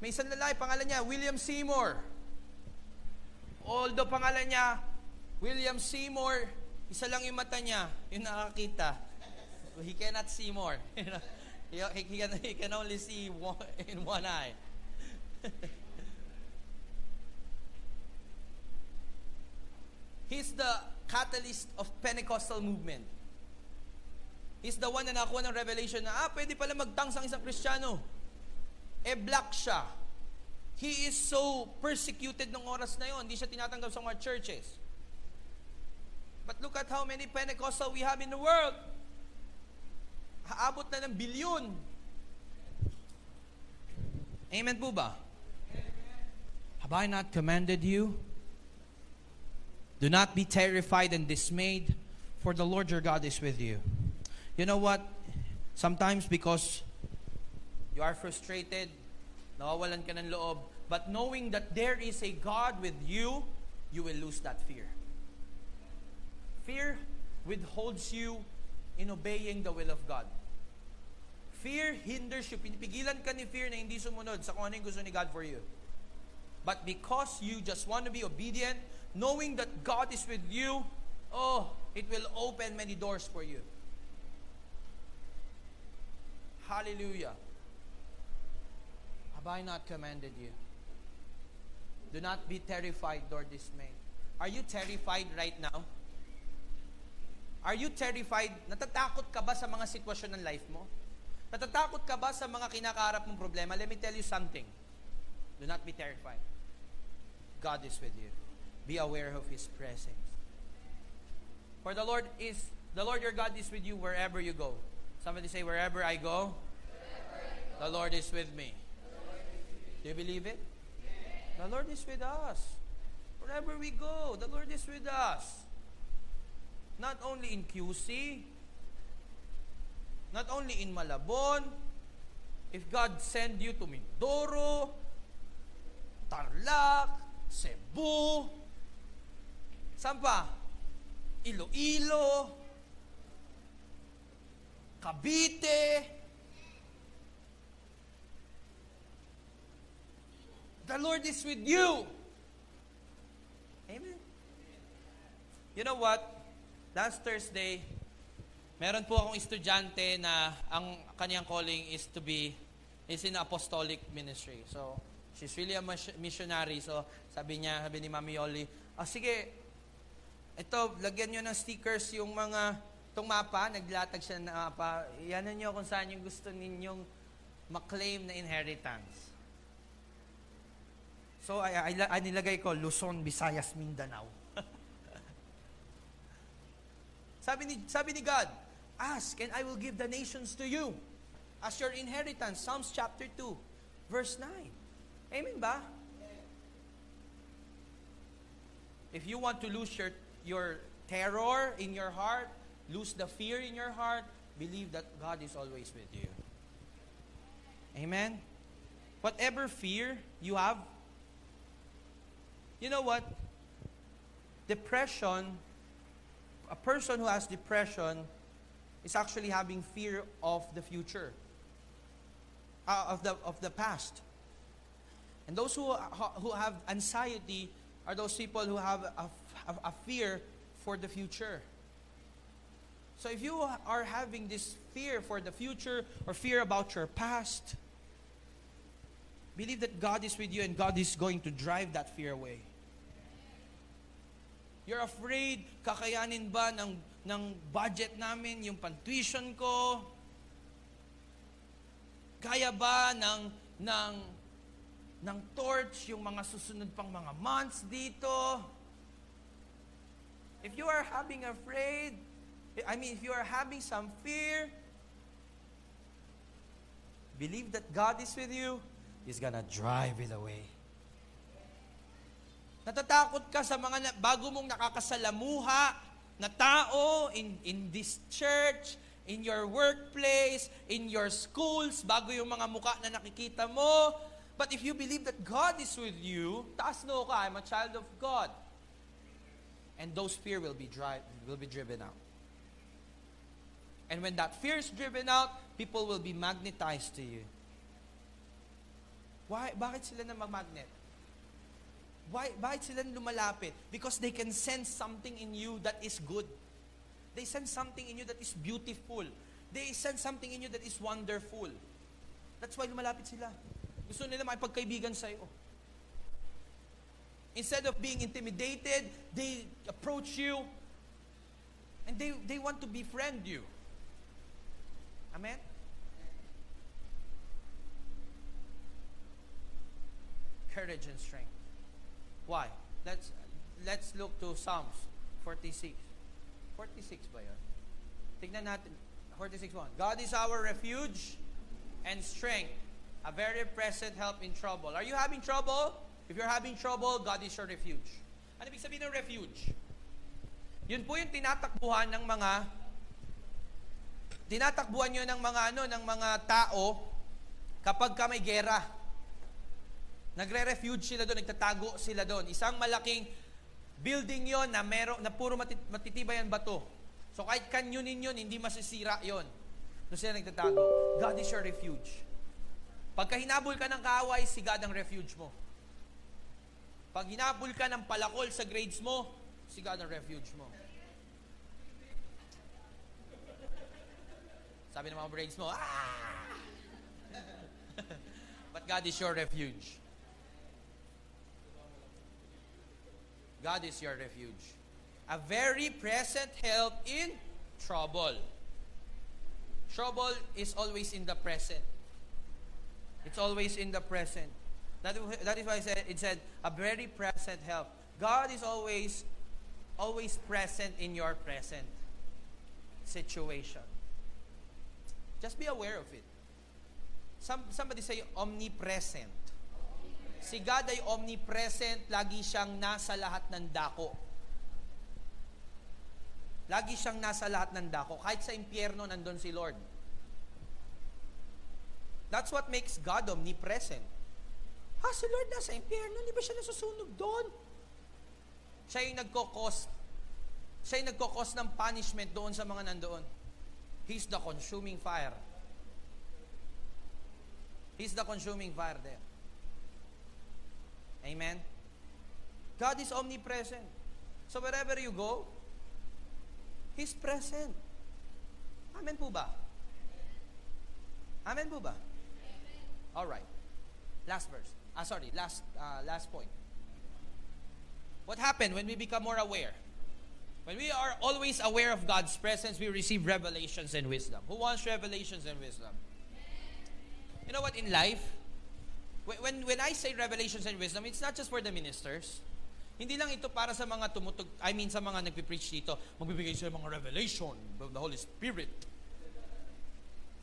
May isang lalaki, pangalan niya, William Seymour. Although pangalan niya, William Seymour, isa lang yung mata niya, yung nakakita. He cannot see more. <laughs> he, he, can, he can only see one, <laughs> in one eye. <laughs> He's the catalyst of Pentecostal movement. He's the one na nakuha ng revelation na, ah, pwede pala magtangs ang isang Kristiyano. Eh, black siya. he is so persecuted ng oras na yon. Hindi siya tinatanggap sa mga churches. But look at how many Pentecostal we have in the world. Haabot na ng bilyon. Amen po ba? Have I not commanded you? Do not be terrified and dismayed, for the Lord your God is with you. You know what? Sometimes because you are frustrated, nawawalan ka ng loob, but knowing that there is a God with you, you will lose that fear. Fear withholds you in obeying the will of God. Fear hinders you. Pinipigilan ka ni fear na hindi sumunod sa kung ano yung gusto ni God for you. But because you just want to be obedient, knowing that God is with you, oh, it will open many doors for you. Hallelujah. Have I not commanded you? Do not be terrified nor dismayed. Are you terrified right now? Are you terrified? Natatakot ka ba sa mga sitwasyon ng life mo? Natatakot ka ba sa mga kinakaharap mong problema? Let me tell you something. Do not be terrified. God is with you. Be aware of His presence. For the Lord is, the Lord your God is with you wherever you go. Somebody say, wherever I go, the Lord is with me. Do you believe it? The Lord is with us. Wherever we go, the Lord is with us. Not only in QC, not only in Malabon, if God send you to Mindoro, Tarlac, Cebu, saan pa? Iloilo, Cavite, the Lord is with you. Amen. You know what? Last Thursday, meron po akong estudyante na ang kanyang calling is to be is in apostolic ministry. So, she's really a mis- missionary. So, sabi niya, sabi ni Mami Yoli, ah, sige, ito, lagyan nyo ng stickers yung mga, itong mapa, naglatag siya ng mapa, yanan nyo kung saan yung gusto ninyong maklaim na inheritance. So, ay, ay, ay, nilagay ko, Luzon, Visayas, Mindanao. <laughs> sabi ni, sabi ni God, Ask, and I will give the nations to you as your inheritance. Psalms chapter 2, verse 9. Amen ba? If you want to lose your, your terror in your heart, lose the fear in your heart, believe that God is always with you. Amen? Whatever fear you have, you know what? Depression, a person who has depression is actually having fear of the future, uh, of, the, of the past. And those who, who have anxiety are those people who have a, a, a fear for the future. So if you are having this fear for the future or fear about your past, believe that God is with you and God is going to drive that fear away. You're afraid, kakayanin ba ng, ng budget namin, yung pan-tuition ko? Kaya ba ng, ng, ng torch yung mga susunod pang mga months dito? If you are having afraid, I mean, if you are having some fear, believe that God is with you, He's gonna drive it away. Natatakot ka sa mga bago mong nakakasalamuha na tao in, in this church, in your workplace, in your schools, bago yung mga muka na nakikita mo. But if you believe that God is with you, taas no ka, I'm a child of God. And those fear will be, drive, will be driven out. And when that fear is driven out, people will be magnetized to you. Why? Bakit sila na magnet? Why, bakit sila lumalapit? Because they can sense something in you that is good. They sense something in you that is beautiful. They sense something in you that is wonderful. That's why lumalapit sila. Gusto nila makipagkaibigan sa'yo. Instead of being intimidated, they approach you and they, they want to befriend you. Amen? courage and strength. Why? Let's let's look to Psalms 46. 46 ba yun? Tignan natin. 46.1. God is our refuge and strength, a very present help in trouble. Are you having trouble? If you're having trouble, God is your refuge. Ano ibig sabihin ng refuge? Yun po yung tinatakbuhan ng mga tinatakbuhan nyo ng mga ano, ng mga tao kapag ka may gera. Nagre-refuge sila doon, nagtatago sila doon. Isang malaking building yon na mero, na puro matit- matitibay ang bato. So kahit kanyunin yun, hindi masisira yon. Doon sila nagtatago. God is your refuge. Pagka hinabol ka ng kaaway, si God ang refuge mo. Pag hinabol ka ng palakol sa grades mo, si God ang refuge mo. Sabi ng mga grades mo, ah! <laughs> But God is your refuge. God is your refuge. A very present help in trouble. Trouble is always in the present. It's always in the present. That, that is why I said, it said, a very present help. God is always, always present in your present situation. Just be aware of it. Some, somebody say omnipresent. Si God ay omnipresent, lagi siyang nasa lahat ng dako. Lagi siyang nasa lahat ng dako. Kahit sa impyerno, nandun si Lord. That's what makes God omnipresent. Ha, si Lord nasa impyerno, hindi ba siya nasusunog doon? Siya yung nagkokos. Siya yung nagkokos ng punishment doon sa mga nandoon. He's the consuming fire. He's the consuming fire there. Amen? God is omnipresent. So wherever you go, He's present. Amen po ba? Amen po ba? All right. Last verse. Ah, sorry. Last, uh, last point. What happened when we become more aware? When we are always aware of God's presence, we receive revelations and wisdom. Who wants revelations and wisdom? You know what? In life, when, when I say revelations and wisdom, it's not just for the ministers. Hindi lang ito para sa mga tumutug, I mean sa mga nagpipreach dito, magbibigay sila mga revelation of the Holy Spirit.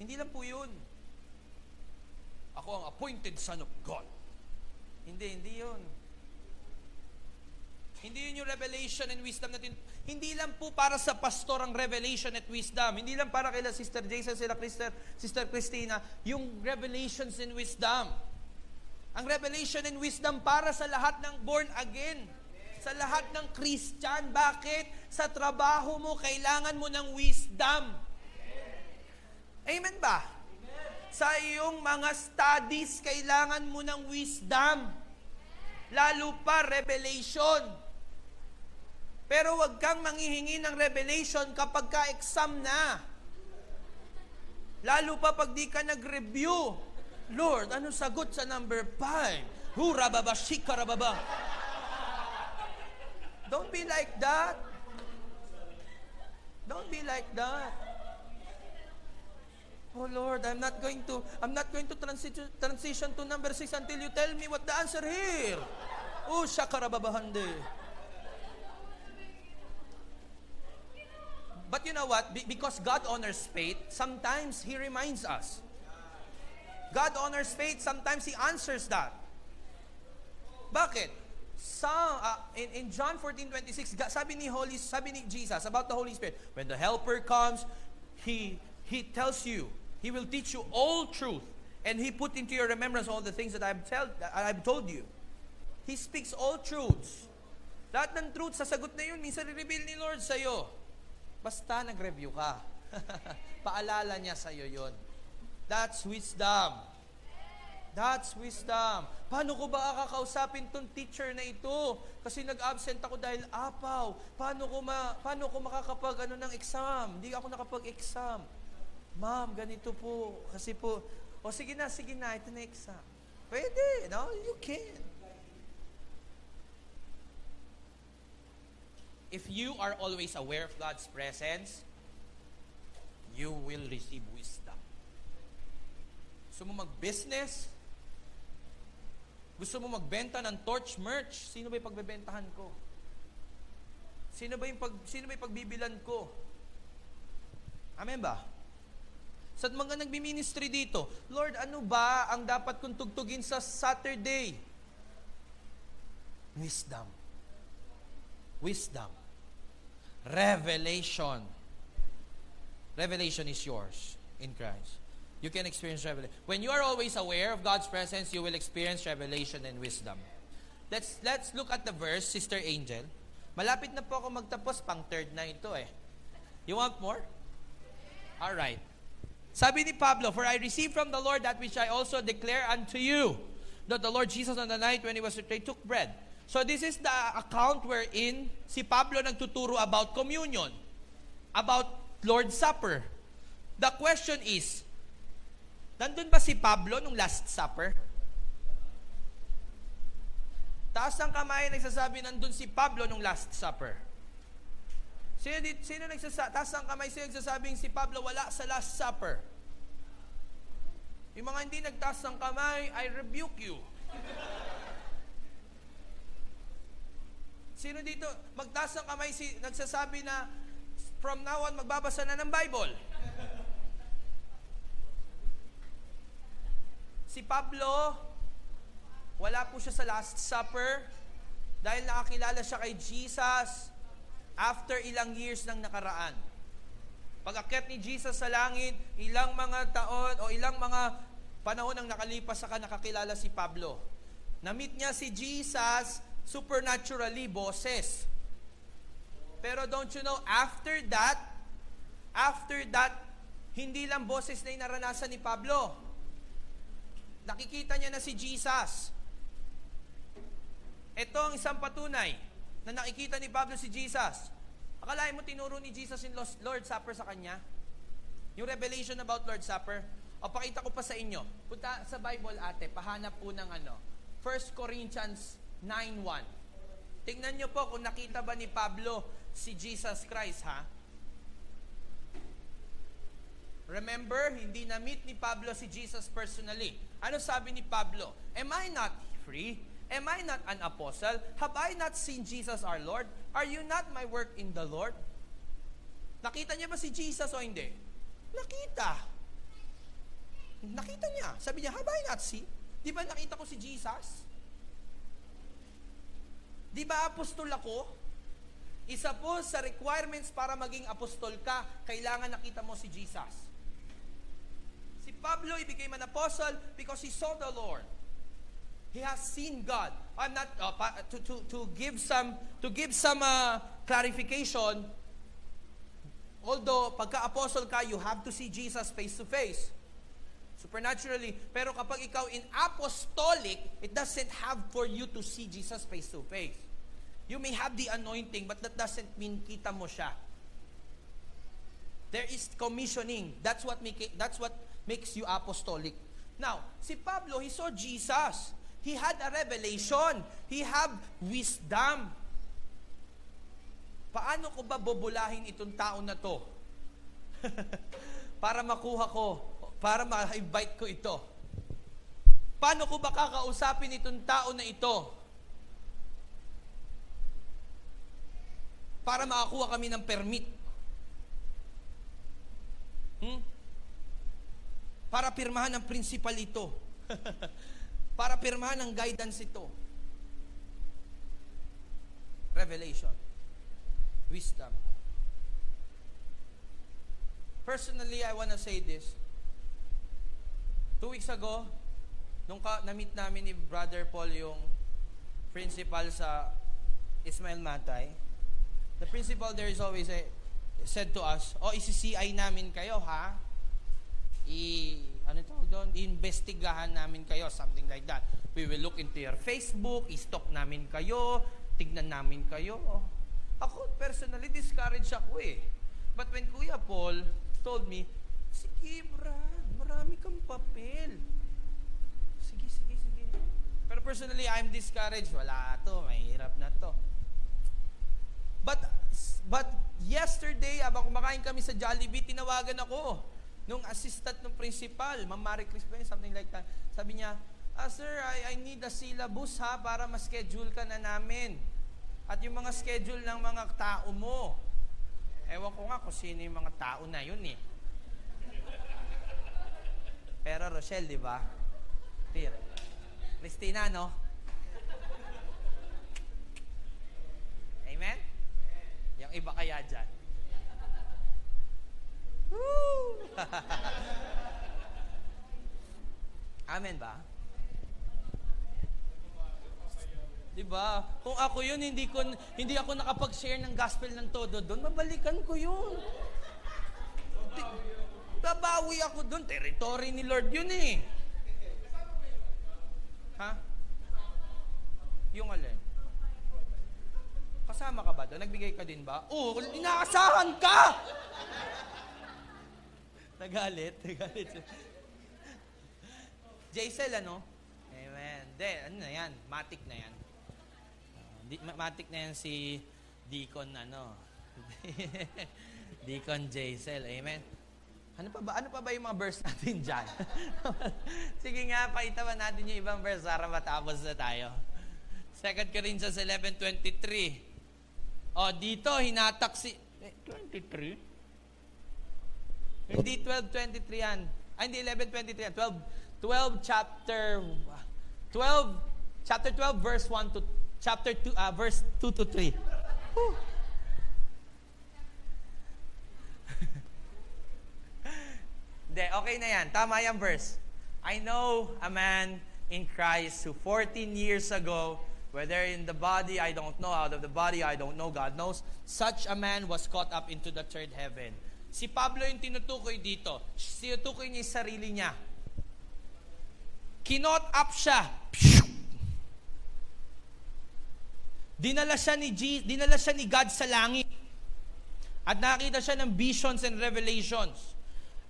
Hindi lang po yun. Ako ang appointed son of God. Hindi, hindi yun. Hindi yun yung revelation and wisdom natin. Hindi lang po para sa pastor ang revelation at wisdom. Hindi lang para kila Sister Jason, sila Sister, Sister Christina, yung revelations and wisdom. Ang revelation and wisdom para sa lahat ng born again. Sa lahat ng Christian. Bakit? Sa trabaho mo, kailangan mo ng wisdom. Amen ba? Sa iyong mga studies, kailangan mo ng wisdom. Lalo pa, revelation. Pero wag kang manghihingi ng revelation kapag ka-exam na. Lalo pa pag di ka nag-review. Lord, ano sagot sa number 5? Hura baba, shikara baba. Don't be like that. Don't be like that. Oh Lord, I'm not going to I'm not going to transition transition to number 6 until you tell me what the answer here. Oh, shakara babahande. But you know what? Be- because God honors faith, sometimes He reminds us. God honors faith, sometimes He answers that. Bakit? Sa, uh, in, in John 14:26, sabi ni Holy, sabi ni Jesus about the Holy Spirit, when the Helper comes, He He tells you, He will teach you all truth, and He put into your remembrance all the things that I've tell, that I've told you. He speaks all truths. Lahat ng truth, sasagot na yun, minsan reveal ni Lord sa'yo. Basta nag-review ka. <laughs> Paalala niya sa'yo yon. That's wisdom. That's wisdom. Paano ko ba kakausapin tong teacher na ito? Kasi nag-absent ako dahil apaw. Paano ko ma paano ko makakapag ano ng exam? Hindi ako nakapag-exam. Ma'am, ganito po. Kasi po, o sige na, sige na, ito na exam. Pwede, no? You can. If you are always aware of God's presence, you will receive wisdom. So mo mag-business, Gusto mo magbenta ng torch merch? Sino ba yung pagbebentahan ko? Sino ba yung, pag, sino ba yung pagbibilan ko? Amen ba? Sa mga nagbi-ministry dito, Lord, ano ba ang dapat kong tugtugin sa Saturday? Wisdom. Wisdom. Revelation. Revelation is yours in Christ. You can experience revelation. When you are always aware of God's presence, you will experience revelation and wisdom. Let's let's look at the verse, Sister Angel. Malapit na po ako magtapos, pang third na ito eh. You want more? All right. Sabi ni Pablo, For I received from the Lord that which I also declare unto you, that the Lord Jesus on the night when he was betrayed took bread. So this is the account wherein si Pablo nagtuturo about communion, about Lord's Supper. The question is, nandun ba si Pablo nung Last Supper? Taas ng kamay nagsasabi nandun si Pablo nung Last Supper. Sino, dit, sino nagsasa, taas ng kamay sino nagsasabing si Pablo wala sa Last Supper? Yung mga hindi nagtaas ng kamay, I rebuke you. Sino dito, magtaas ng kamay, si, nagsasabi na, from now on, magbabasa na ng Bible. Si Pablo, wala po siya sa Last Supper dahil nakakilala siya kay Jesus after ilang years nang nakaraan. Pag-akyat ni Jesus sa langit, ilang mga taon o ilang mga panahon ang nakalipas saka nakakilala si Pablo. Na-meet niya si Jesus supernaturally, boses. Pero don't you know, after that, after that, hindi lang boses na yung naranasan ni Pablo. Nakikita niya na si Jesus. Ito ang isang patunay na nakikita ni Pablo si Jesus. Akalain mo tinuro ni Jesus yung Lord Supper sa kanya? Yung revelation about Lord Supper? O pakita ko pa sa inyo. Punta sa Bible ate, pahanap po ng ano. 1 Corinthians 9.1. Tingnan nyo po kung nakita ba ni Pablo si Jesus Christ, ha? Remember, hindi na-meet ni Pablo si Jesus personally. Ano sabi ni Pablo? Am I not free? Am I not an apostle? Have I not seen Jesus our Lord? Are you not my work in the Lord? Nakita niya ba si Jesus o hindi? Nakita. Nakita niya. Sabi niya, have I not seen? Di ba nakita ko si Jesus? Di ba apostol ako? Isa po sa requirements para maging apostol ka, kailangan nakita mo si Jesus. Pablo, he became an apostle because he saw the Lord. He has seen God. I'm not uh, to, to to give some to give some uh, clarification. Although pagka-apostle ka, you have to see Jesus face to face. Supernaturally. Pero kapag ikaw in apostolic, it doesn't have for you to see Jesus face to face. You may have the anointing, but that doesn't mean kita mo siya. There is commissioning. That's what make that's what makes you apostolic. Now, si Pablo, he saw Jesus. He had a revelation. He had wisdom. Paano ko ba bubulahin itong tao na to? <laughs> para makuha ko, para ma-invite ko ito. Paano ko ba kakausapin itong tao na ito? Para makakuha kami ng permit. Hmm? Para pirmahan ng principal ito. <laughs> para pirmahan ng guidance ito. Revelation. Wisdom. Personally, I want to say this. Two weeks ago, nung ka, na-meet namin ni Brother Paul yung principal sa Ismail Matay, the principal there is always a, said to us, oh, isi-CI namin kayo, ha? I, ano tawag doon? Iimbestigahan namin kayo, something like that. We will look into your Facebook, i-stalk namin kayo, tignan namin kayo. Ako, personally, discouraged ako eh. But when Kuya Paul told me, sige Brad, marami kang papel. Sige, sige, sige. Pero personally, I'm discouraged. Wala to, mahirap na to. But, but yesterday, abang kumakain kami sa Jollibee, tinawagan ako nung assistant ng principal, Ma'am Marie Chris something like that. Sabi niya, ah, sir, I, I need a syllabus ha para ma-schedule ka na namin. At yung mga schedule ng mga tao mo. Ewan ko nga kung sino yung mga tao na yun eh. Pero Rochelle, di ba? Peer. Christina, no? Amen? Yung iba kaya dyan. Amen ba? Di ba? Kung ako yun, hindi ko hindi ako nakapag-share ng gospel ng todo doon, mabalikan ko yun. Di- Babawi ako doon. Territory ni Lord yun eh. Ha? Yung alin? Kasama ka ba doon? Nagbigay ka din ba? Oo, oh, inaasahan ka! Nagalit, <laughs> nagalit. Jaisel, ano? Amen. De, ano na yan? Matic na yan. Uh, di, ma- matic na yan si Deacon, ano? <laughs> Deacon Jaisel. Amen. Ano pa ba? Ano pa ba yung mga verse natin dyan? <laughs> Sige nga, paitawan natin yung ibang verse para matapos na tayo. 2 Corinthians 11.23 O, dito, hinatak si... Eh, 23? Hindi 12.23 yan. Ay, hindi 11.23 yan. 12, 12 chapter... 12, chapter 12, verse 1 to... Chapter 2, uh, verse 2 to 3. Whew. <laughs> Okay na yan. Tama yung verse. I know a man in Christ who 14 years ago, whether in the body, I don't know, out of the body, I don't know, God knows, such a man was caught up into the third heaven. Si Pablo yung tinutukoy dito. Tinutukoy niya yung sarili niya. Kinot up siya. Dinala siya ni G, dinala siya ni God sa langit. At nakita siya ng visions and revelations.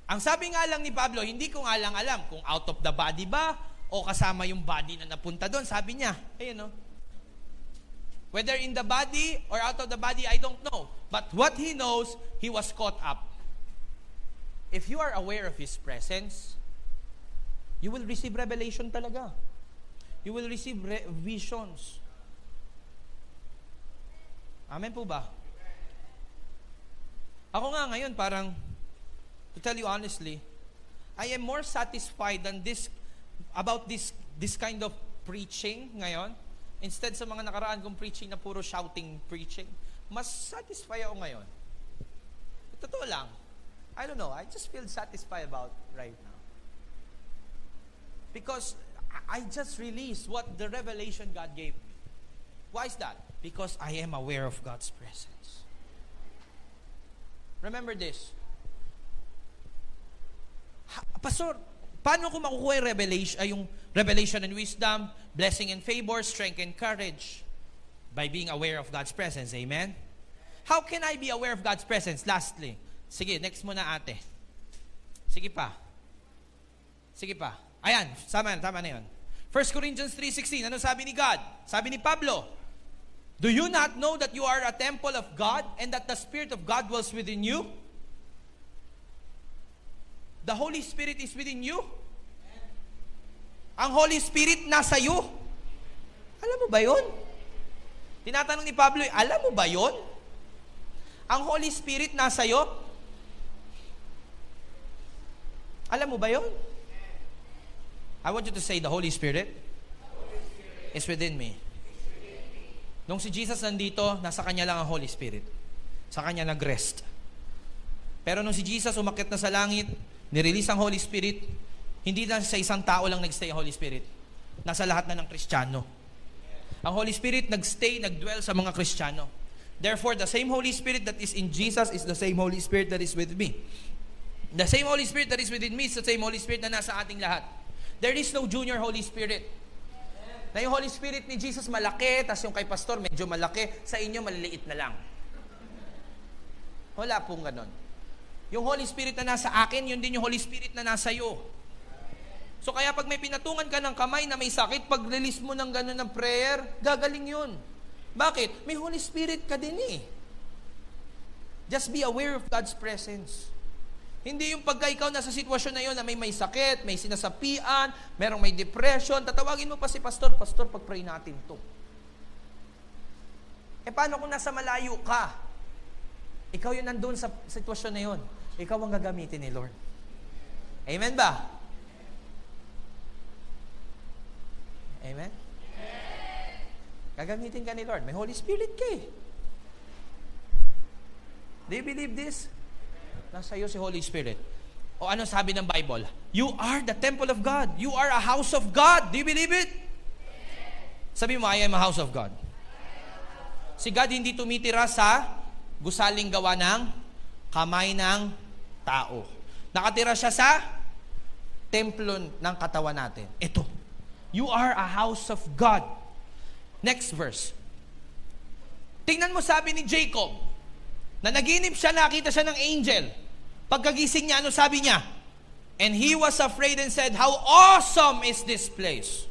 Ang sabi nga lang ni Pablo, hindi ko nga lang alam kung out of the body ba o kasama yung body na napunta doon. Sabi niya, ayun no. Whether in the body or out of the body, I don't know. But what he knows, he was caught up. If you are aware of His presence, you will receive revelation talaga. You will receive re- visions. Amen po ba? Ako nga ngayon parang, to tell you honestly, I am more satisfied than this, about this, this kind of preaching ngayon. Instead sa mga nakaraan kong preaching na puro shouting preaching, mas satisfied ako ngayon. Totoo lang. I don't know. I just feel satisfied about right now. Because I just released what the revelation God gave me. Why is that? Because I am aware of God's presence. Remember this. Ha, Pastor, paano ko makukuha yung revelation, ay yung revelation and wisdom, blessing and favor, strength and courage? By being aware of God's presence. Amen? How can I be aware of God's presence? Lastly, sige, next muna ate. Sige pa. Sige pa. Ayan, sama, tama na yun. 1 Corinthians 3.16, ano sabi ni God? Sabi ni Pablo, Do you not know that you are a temple of God and that the Spirit of God dwells within you? The Holy Spirit is within you? Ang Holy Spirit nasa iyo? Alam mo ba yon? Tinatanong ni Pablo, alam mo ba yon? Ang Holy Spirit nasa iyo? Alam mo ba yon? I want you to say, the Holy Spirit is within me. Nung si Jesus nandito, nasa kanya lang ang Holy Spirit. Sa kanya nag-rest. Pero nung si Jesus umakyat na sa langit, nirelease ang Holy Spirit, hindi na sa isang tao lang nagstay ang Holy Spirit. Nasa lahat na ng Kristiyano. Ang Holy Spirit nagstay, nagdwell sa mga Kristiyano. Therefore, the same Holy Spirit that is in Jesus is the same Holy Spirit that is with me. The same Holy Spirit that is within me is the same Holy Spirit na nasa ating lahat. There is no junior Holy Spirit. Na yung Holy Spirit ni Jesus malaki, tas yung kay pastor medyo malaki, sa inyo maliliit na lang. Wala pong ganon. Yung Holy Spirit na nasa akin, yun din yung Holy Spirit na nasa iyo. So kaya pag may pinatungan ka ng kamay na may sakit, pag release mo ng ganon ng prayer, gagaling yun. Bakit? May Holy Spirit ka din eh. Just be aware of God's presence. Hindi yung pagka ikaw nasa sitwasyon na yun na may may sakit, may sinasapian, merong may depression, tatawagin mo pa si pastor, pastor, pag-pray natin to. Eh paano kung nasa malayo ka? Ikaw yung nandun sa sitwasyon na yun. Ikaw ang gagamitin ni Lord. Amen ba? Amen? Gagamitin ka ni Lord. May Holy Spirit ka eh. Do you believe this? Nasa iyo si Holy Spirit. O ano sabi ng Bible? You are the temple of God. You are a house of God. Do you believe it? Sabi mo, I am a house of God. Si God hindi tumitira sa gusaling gawa ng kamay ng tao. Nakatira siya sa templo ng katawan natin. Ito. You are a house of God. Next verse. Tingnan mo sabi ni Jacob, na naginip siya, nakita siya ng angel. Pagkagising niya, ano sabi niya? And he was afraid and said, How awesome is this place!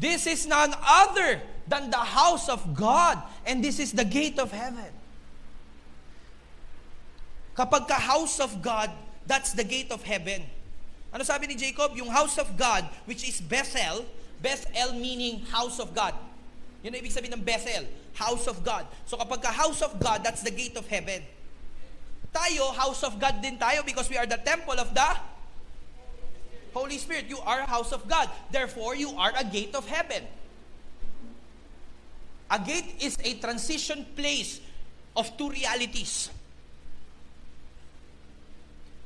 This is none other than the house of God, and this is the gate of heaven. Kapag ka house of God, that's the gate of heaven. Ano sabi ni Jacob? Yung house of God, which is Bethel, Bethel meaning house of God. Yun ang ibig sabihin ng Bethel, house of God. So kapag ka house of God, that's the gate of heaven. Tayo, house of God din tayo because we are the temple of the Holy Spirit. You are a house of God. Therefore, you are a gate of heaven. A gate is a transition place of two realities.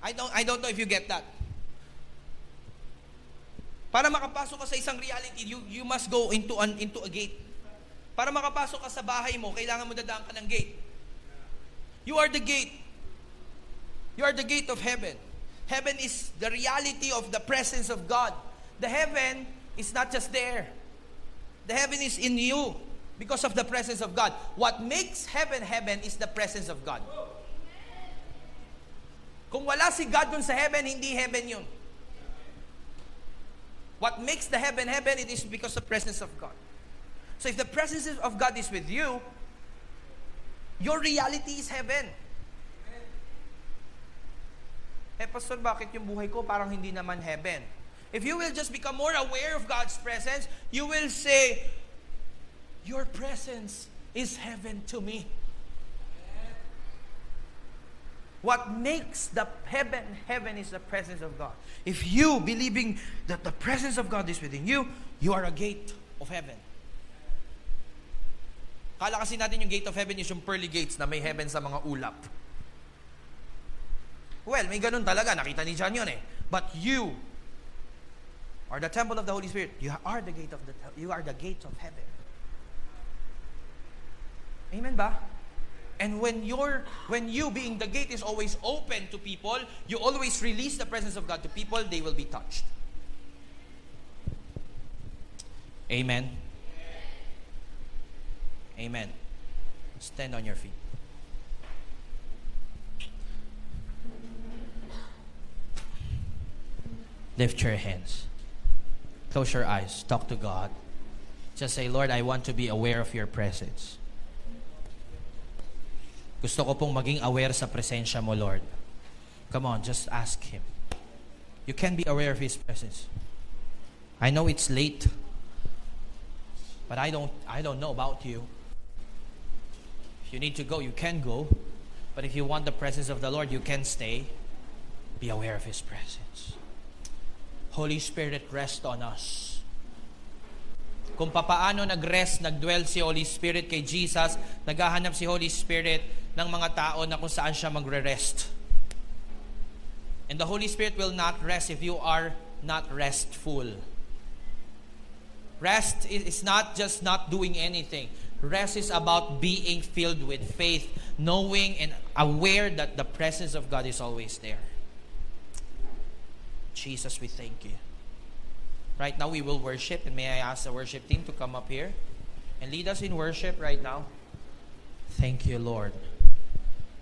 I don't, I don't know if you get that. Para makapasok ka sa isang reality, you, you must go into, an, into a gate. Para makapasok ka sa bahay mo, kailangan mo dadaan ka ng gate. You are the gate. You are the gate of heaven. Heaven is the reality of the presence of God. The heaven is not just there. The heaven is in you because of the presence of God. What makes heaven heaven is the presence of God. Kung wala si God dun sa heaven, hindi heaven yun. What makes the heaven heaven, it is because of the presence of God. So if the presence of God is with you, your reality is heaven. Eh, Pastor, bakit yung buhay ko parang hindi naman heaven? If you will just become more aware of God's presence, you will say, Your presence is heaven to me. What makes the heaven heaven is the presence of God. If you believing that the presence of God is within you, you are a gate of heaven. Kala kasi natin yung gate of heaven is yung pearly gates na may heaven sa mga ulap. Well, may ganun talaga. Nakita ni John yun eh. But you are the temple of the Holy Spirit. You are the gate of the you are the gate of heaven. Amen ba? And when you're when you being the gate is always open to people, you always release the presence of God to people, they will be touched. Amen. Amen. Stand on your feet. Lift your hands. Close your eyes. Talk to God. Just say, Lord, I want to be aware of your presence. Gusto ko pong maging aware sa presensya mo, Lord. Come on, just ask Him. You can be aware of His presence. I know it's late, but I don't, I don't know about you. If you need to go, you can go. But if you want the presence of the Lord, you can stay. Be aware of His presence. Holy Spirit, rest on us. Kung papaano nag-rest, nag-dwell si Holy Spirit kay Jesus, naghahanap si Holy Spirit ng mga tao na kung saan siya magre-rest. And the Holy Spirit will not rest if you are not restful. Rest is not just not doing anything. Rest is about being filled with faith, knowing and aware that the presence of God is always there. Jesus, we thank you. Right now, we will worship, and may I ask the worship team to come up here and lead us in worship right now. Thank you, Lord.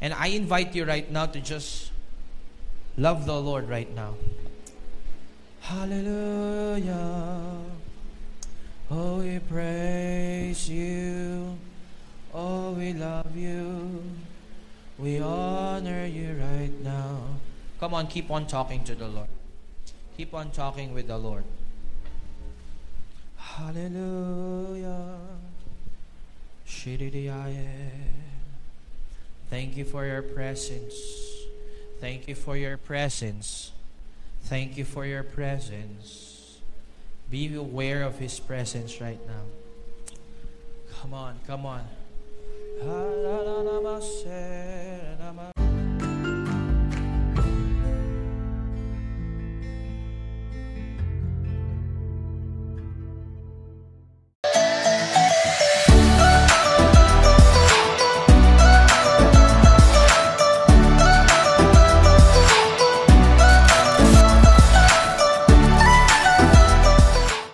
And I invite you right now to just love the Lord right now. Hallelujah. Oh, we praise you. Oh, we love you. We honor you right now. Come on, keep on talking to the Lord. Keep on talking with the Lord. Hallelujah. Thank you for your presence. Thank you for your presence. Thank you for your presence. Be aware of His presence right now. Come on, come on.